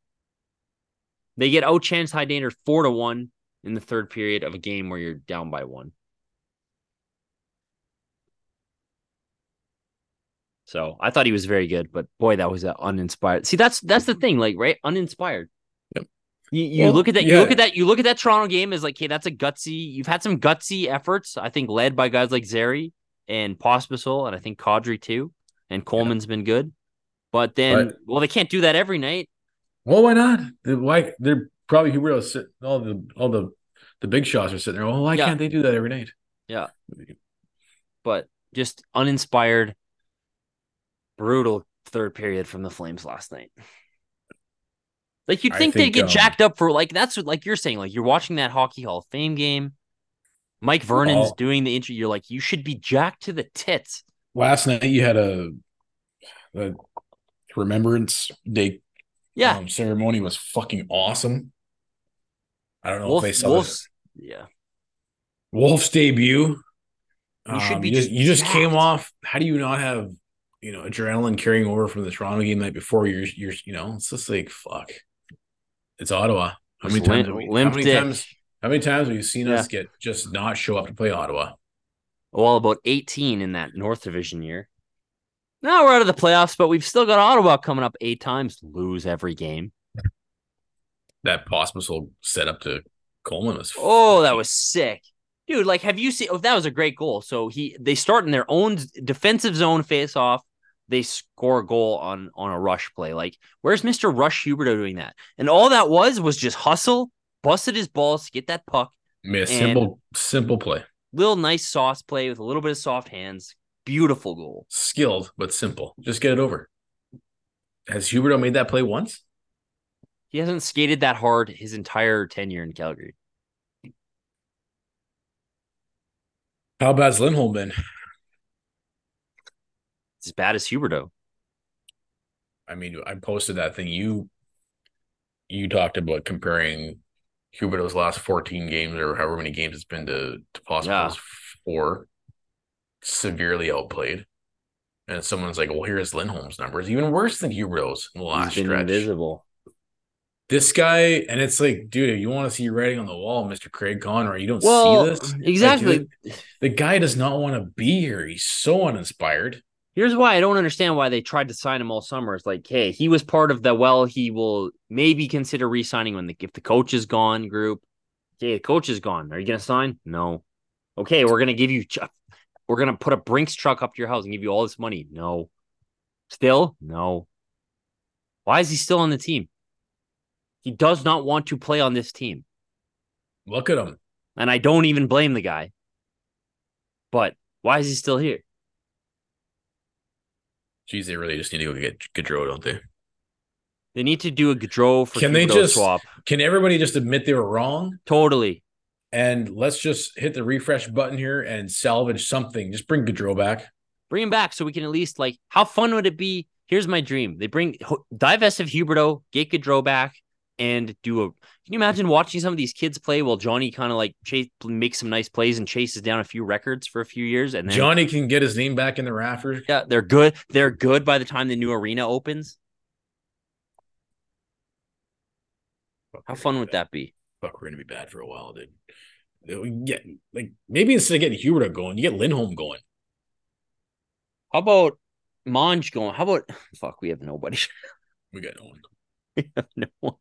They get outchanced high danger four to one in the third period of a game where you're down by one. So I thought he was very good, but boy, that was uninspired. See, that's that's the thing, like right, uninspired. Yep. You, you Well, look at that. You look at that. You look at that Toronto game as like, hey, that's a gutsy. You've had some gutsy efforts, I think, led by guys like Zary and Pospisil, and I think Kadri too, and Coleman's been good. But then, But- well, they can't do that every night. Well, why not? They- Why they're probably Huberdeau sit all the all the the big shots are sitting there. Well, why Yeah. can't they do that every night? Yeah. but just uninspired, brutal third period from the Flames last night. Like you'd I think, they'd get um, jacked up for like that's what like you're saying like you're watching that hockey Hall of Fame game. Mike Vernon's doing the intro. You're like you should be jacked to the tits. Last night you had a, a remembrance day Yeah, um, ceremony was fucking awesome. I don't know Wolf, if they saw Wolf's, yeah. Wolf's debut. You should Um, be you just, just you just came off. How do you not have you know adrenaline carrying over from the Toronto game night before? You're you're you know it's just like fuck. It's Ottawa. How many times? limp- have we, how many dick. times? How many times have you seen Yeah. us get just not show up to play Ottawa? Oh, well, about 18 in that North Division year. Now we're out of the playoffs, but we've still got Ottawa coming up eight times. Lose every game. That Pospisil set up to Coleman was. Oh, that was sick. Dude, like have you seen oh that was a great goal. So he they start in their own defensive zone face off. They score a goal on on a rush play. Like, where's Mr. Rush Huberdeau doing that? And all that was was just hustle, busted his balls to get that puck. a simple simple play, Little nice sauce play with a little bit of soft hands. Beautiful goal. skilled but simple. Just get it over. Has Huberdeau made that play once? He hasn't skated that hard his entire tenure in Calgary. How bad's Lindholm been? It's as bad as Huberdeau. I mean, I posted that thing. You you talked about comparing Huberdeau's last 14 games or however many games it's been to to Pospisil's four severely outplayed. And someone's like, well, here's Lindholm's numbers, even worse than Huberdeau's in the last He's been stretch. invisible. This guy, and it's like, dude, if you want to see writing on the wall, Mr. Craig Conroy, you don't Well, see this. Like, exactly. the, the guy does not want to be here. He's so uninspired. Here's why I don't understand why they tried to sign him all summer. It's like, hey, he was part of the well, he will maybe consider re-signing when the if the coach is gone group. Okay, the coach is gone. Are you gonna sign? No. Okay, we're gonna give you we're gonna put a Brinks truck up to your house and give you all this money. No. Still? No. Why is he still on the team? He does not want to play on this team. Look at him. And I don't even blame the guy. But why is he still here? Geez, they really just need to go get Gaudreau, don't they? They need to do a Gaudreau for Can they just- swap. Can everybody just admit they were wrong? Totally. And let's just hit the refresh button here and salvage something. Just bring Gaudreau back. Bring him back so we can at least like. How fun would it be? Here's my dream: they bring divest of Huberdeau, get Gaudreau back, and do a. Can you imagine watching some of these kids play while Johnny kind of like chase, makes some nice plays and chases down a few records for a few years, and then Johnny can get his name back in the rafters. yeah, they're good. They're good by the time the new arena opens. How fun would that be? Fuck, we're gonna be bad for a while, dude. Get like maybe instead of getting Huberdeau going, you get Lindholm going. How about Monge going? How about fuck? We have nobody. We got no one. we have no one.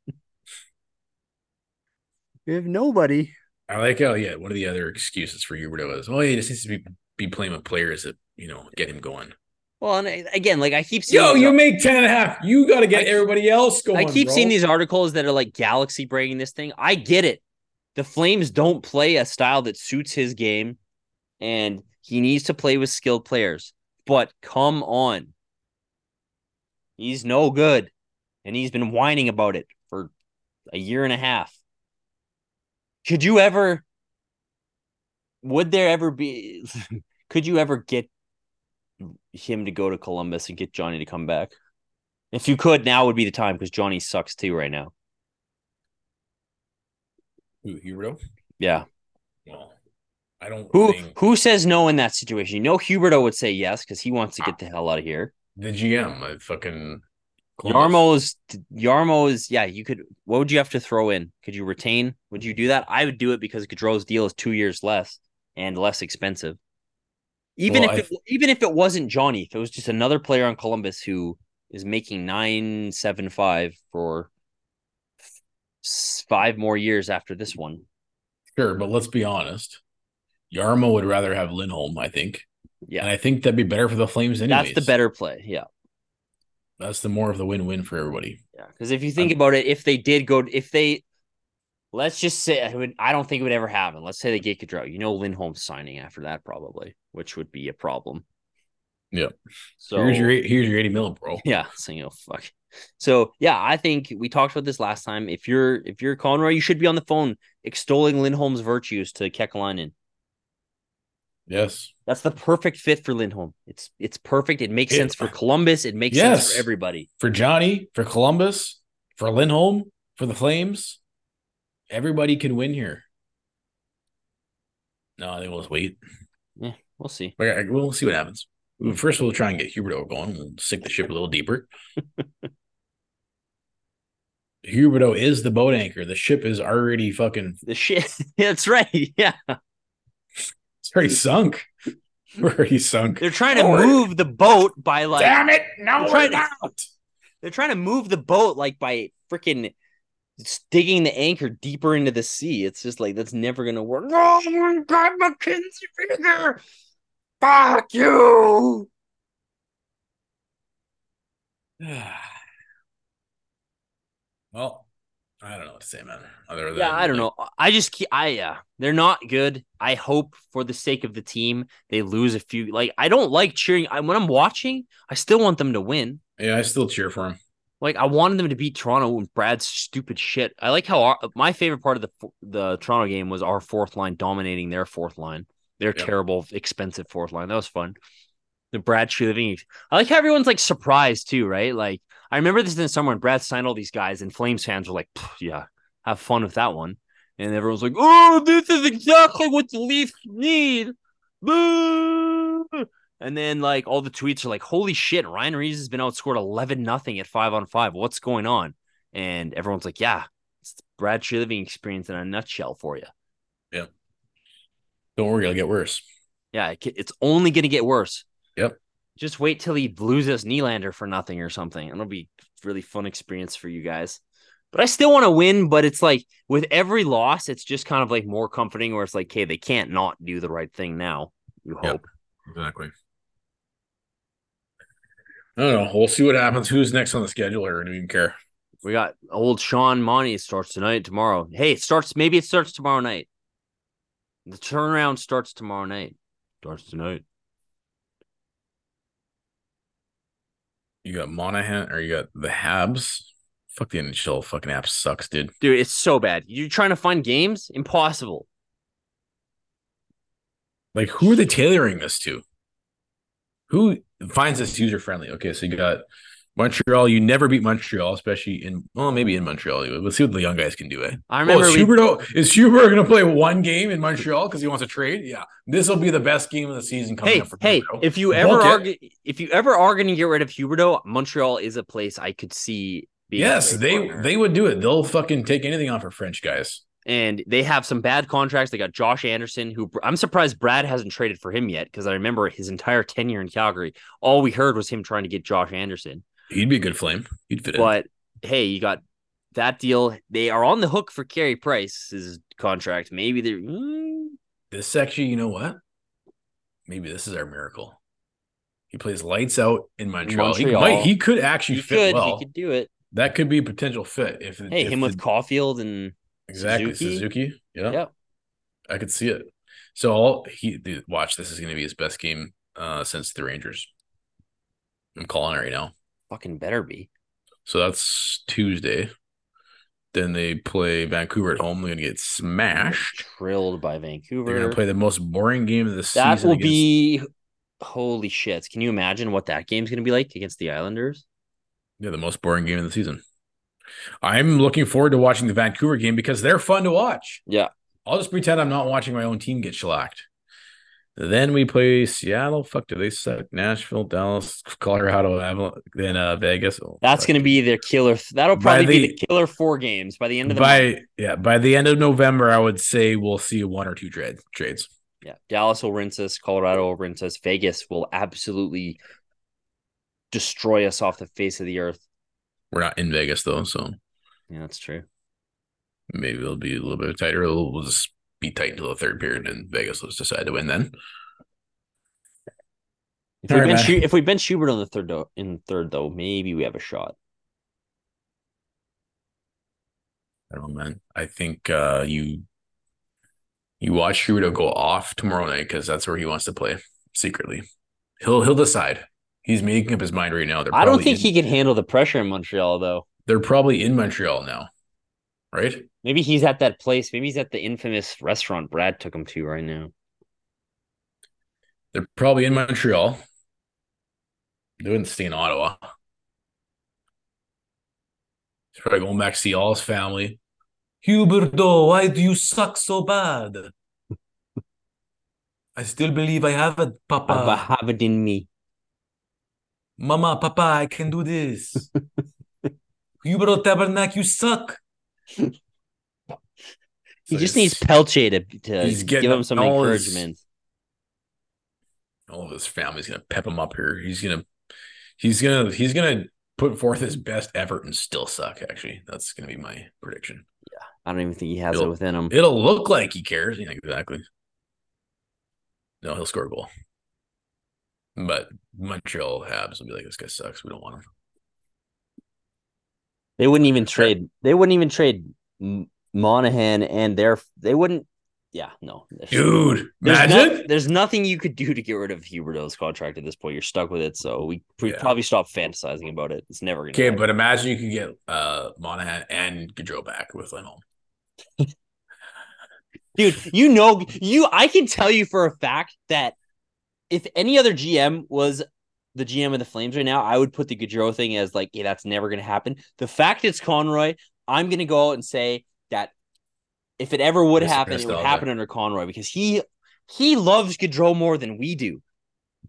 We have nobody. I like how yeah. One of the other excuses for Huberdeau is, oh, he just needs to be be playing with players that you know get him going. Well, and uh, again, like I keep seeing Yo, these- you make 10 and a half. You got to get I- everybody else going. I keep bro. seeing these articles that are like galaxy breaking this thing. I get it. The Flames don't play a style that suits his game, and he needs to play with skilled players. But come on. He's no good. And he's been whining about it for a year and a half. Could you ever would there ever be could you ever get him to go to Columbus and get Johnny to come back. If you could, now would be the time because Johnny sucks too right now. Who, Huberdeau? Yeah. No, I don't Who think who says no in that situation? You know Huberdeau would say yes because he wants to get the hell out of here. the GM. I fucking Columbus. Jarmo is yeah, you could what would you have to throw in? Could you retain? Would you do that? I would do it because Gaudreau's deal is two years less and less expensive. Even Well, if it, even if it wasn't Johnny, if it was just another player on Columbus who is making nine seven five for five more years after this one. Sure, but let's be honest. Jarmo would rather have Lindholm, I think. Yeah. And I think that'd be better for the Flames anyways. That's the better play. Yeah. That's the more of the win-win for everybody. Yeah, because if you think about it, if they did go, if they, let's just say, I I don't think it would ever happen. Let's say they get Gaudreau. You know, Lindholm's signing after that probably, which would be a problem. Yeah. So here's your here's your 80 mil, bro. yeah, so you know, fuck. So yeah, I think we talked about this last time. If you're if you're Conroy, you should be on the phone extolling Lindholm's virtues to Kekalainen. Yes. That's the perfect fit for Lindholm. It's it's perfect. It makes It- sense for Columbus. It makes sense for everybody. For Johnny, for Columbus, for Lindholm, for the Flames, everybody can win here. No, I think we'll just wait. Yeah, we'll see. Okay, uh, We'll see what happens. First, we'll try and get Huberdeau going. We'll sink the ship a little deeper. Huberdeau is the boat anchor. The ship is already fucking. The shit. That's right. Yeah. It's already sunk. We're already sunk. They're trying to Oh, move the boat by like Damn it! No, They're we're trying to- not. they're trying to move the boat like by freaking digging the anchor deeper into the sea. It's just like that's never gonna work. Oh my god, Mackenzie Finger! Fuck you! well, I don't know what to say, man. Other than Yeah, I don't know. I just keep I yeah, they're not good. I hope for the sake of the team they lose a few. Like I don't like cheering. I, when I'm watching, I still want them to win. Yeah, I still cheer for them. Like I wanted them to beat Toronto and Brad's stupid shit. I like how our, my favorite part of the the Toronto game was our fourth line dominating their fourth line. Their Yep. terrible, expensive fourth line. That was fun. The Brad Treliving. I like how everyone's like surprised too, right? Like I remember this in summer when Brad signed all these guys, and Flames fans were like, "Yeah, have fun with that one." And everyone's like, "Oh, this is exactly what the Leafs need." Boo! And then like all the tweets are like, "Holy shit, Ryan Reaves has been outscored eleven nothing at five on five. What's going on?" And everyone's like, "Yeah, it's the Brad living experience in a nutshell for you." Yeah. Don't worry, it'll get worse. Yeah, it's only going to get worse. Yep. Just wait till he loses Nylander for nothing or something. It'll be a really fun experience for you guys. But I still want to win. But it's like with every loss, it's just kind of like more comforting, where it's like, okay, they can't not do the right thing now. You Yep. hope. Exactly. I don't know. We'll see what happens. Who's next on the schedule, or don't even care? We got old Sean Monty starts tonight, tomorrow. Hey, it starts. Maybe it starts tomorrow night. The turnaround starts tomorrow night. Starts tonight. You got Monahan, or you got the Habs. Fuck the NHL fucking app sucks, dude. Dude, it's so bad. You're trying to find games? Impossible. Like, who are they tailoring this to? Who finds this user friendly? Okay, so you got Montreal. You never beat Montreal, especially in well, maybe in Montreal. Let's see what the young guys can do. Eh? I Oh, remember is we, Huberdeau is Huberdeau going to play one game in Montreal because he wants to trade? Yeah, this will be the best game of the season coming Hey, up for hey, Huberdeau. if you ever Book it. if you ever are going to get rid of Huberdeau, Montreal is a place I could see being yes, they partner. they would do it. They'll fucking take anything off for French guys. and they have some bad contracts. They got Josh Anderson, who I'm surprised Brad hasn't traded for him yet because I remember his entire tenure in Calgary. All we heard was him trying to get Josh Anderson. He'd be a good flame. He'd fit in. But hey, you got that deal. They are on the hook for Carey Price's contract. Maybe they're mm, This actually, you know what? Maybe this is our miracle. He plays lights out in Montreal. He might. He could actually he fit could well. he could do it. That could be a potential fit. If Hey, if him with Caulfield and exactly Suzuki? Suzuki. Yeah, yeah. I could see it. So all he dude, watch. This is going to be his best game uh, since the Rangers. I'm calling it right now. Fucking better be. So that's Tuesday. Then they play Vancouver at home. They're to get smashed. Trilled by Vancouver. They're going to play the most boring game of the that season. That will against- be holy shit! Can you imagine what that game's gonna be like against the Islanders? Yeah, the most boring game of the season. I'm looking forward to watching the Vancouver game because they're fun to watch. Yeah. I'll just pretend I'm not watching my own team get shellacked. Then we play Seattle. Fuck, do they suck? Nashville, Dallas, Colorado, Aval- then uh, Vegas. Oh, That's going to be their killer. That'll probably be the- the killer four games by the end of the month. by yeah by the end of November. I would say we'll see one or two trade trades. Yeah, Dallas will rinse us. Colorado will rinse us. Vegas will absolutely destroy us off the face of the earth. We're not in Vegas though, so Yeah, that's true. maybe it'll be a little bit tighter. We'll just be tight until the third period, and Vegas will just decide to win then. If we All right, bench if we bench Schubert on the third though, in third though, maybe we have a shot. I don't know, man. I think uh, you you watch Trudeau go off tomorrow night because that's where he wants to play secretly. He'll he'll decide. He's making up his mind right now. They're I don't think in- he can handle the pressure in Montreal though. They're probably in Montreal now, right? Maybe he's at that place. Maybe he's at the infamous restaurant Brad took him to right now. They're probably in Montreal. They wouldn't stay in Ottawa. He's probably going back to see all his family. Huberdeau, why do you suck so bad? I still believe I have it, Papa. I have it in me. Mama, Papa, I can do this. Huberdeau Tabernac, you suck. He So just needs Pelche to, to give him some all his- encouragement. all of his family's gonna pep him up here. He's gonna he's gonna he's gonna put forth his best effort and still suck, actually. That's gonna be my prediction. Yeah. I don't even think he has it It'll- within him. It'll look like he cares. Yeah, exactly. No, he'll score a goal. But Montreal Habs will be like, this guy sucks. We don't want him. They wouldn't even trade. They wouldn't even trade Monahan and their. They wouldn't. Yeah, no. There's- Dude, There's, imagine. no- there's nothing you could do to get rid of Huberdeau's contract at this point. You're stuck with it, so we we Yeah. probably stop fantasizing about it. It's never gonna. okay, happen. but imagine you could get uh Monahan and Gaudreau back with Lindholm. dude, you know, you. I can tell you for a fact that if any other GM was the GM of the Flames right now, I would put the Gaudreau thing as like, yeah, that's never gonna happen. The fact it's Conroy, I'm gonna go out and say that if it ever would happen, it would happen under Conroy because he he loves Gaudreau more than we do.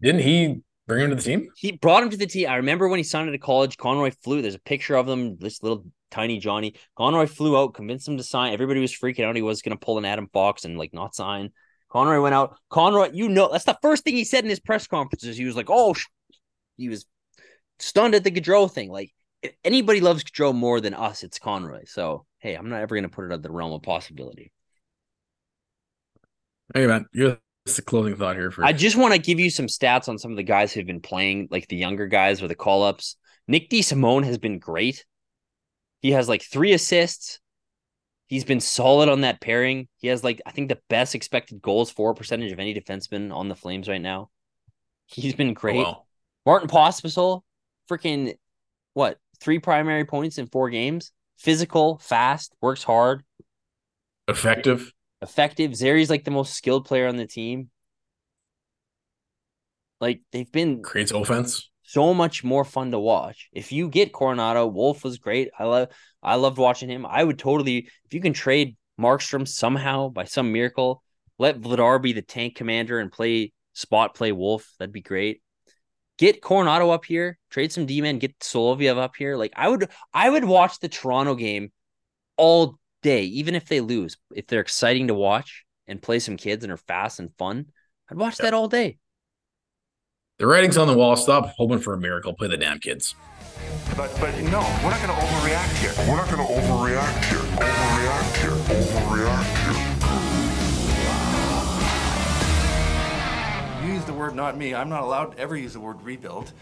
Didn't he bring him to the team? He brought him to the team. I remember when he signed to college, Conroy flew. There's a picture of them, this little tiny Johnny. Conroy flew out, convinced him to sign. Everybody was freaking out. He was going to pull an Adam Fox and like not sign. Conroy went out. Conroy, you know, that's the first thing he said in his press conferences. He was like, oh, sh-" he was stunned at the Gaudreau thing. Like, if anybody loves Gaudreau more than us, it's Conroy. So, hey, I'm not ever going to put it out of the realm of possibility. Hey man, you're the closing thought here for I just want to give you some stats on some of the guys who've been playing, like the younger guys or the call ups. Nick DeSimone has been great. He has like three assists. He's been solid on that pairing. He has like I think the best expected goals for percentage of any defenseman on the Flames right now. He's been Oh, great. wow. Martin Pospisil, freaking what? Three primary points in four games. Physical, fast, works hard effective. effective. Zary's like the most skilled player on the team. Like they've been creates offense. so much more fun to watch. If you get Coronato, Wolf was great. I love I loved watching him. I would totally if you can trade Markstrom somehow by some miracle, let Vladar be the tank commander and play spot play Wolf. That'd be great. Get Coronato up here, trade some D men, get Solovyov up here. Like I would I would watch the Toronto game all day, even if they lose. If they're exciting to watch and play some kids and are fast and fun, I'd watch that all day. The writing's on the wall. Stop hoping for a miracle. Play the damn kids. But but no, we're not going to overreact here. We're not going to overreact here. Overreact here. Overreact word, not me. I'm not allowed to ever use the word rebuild.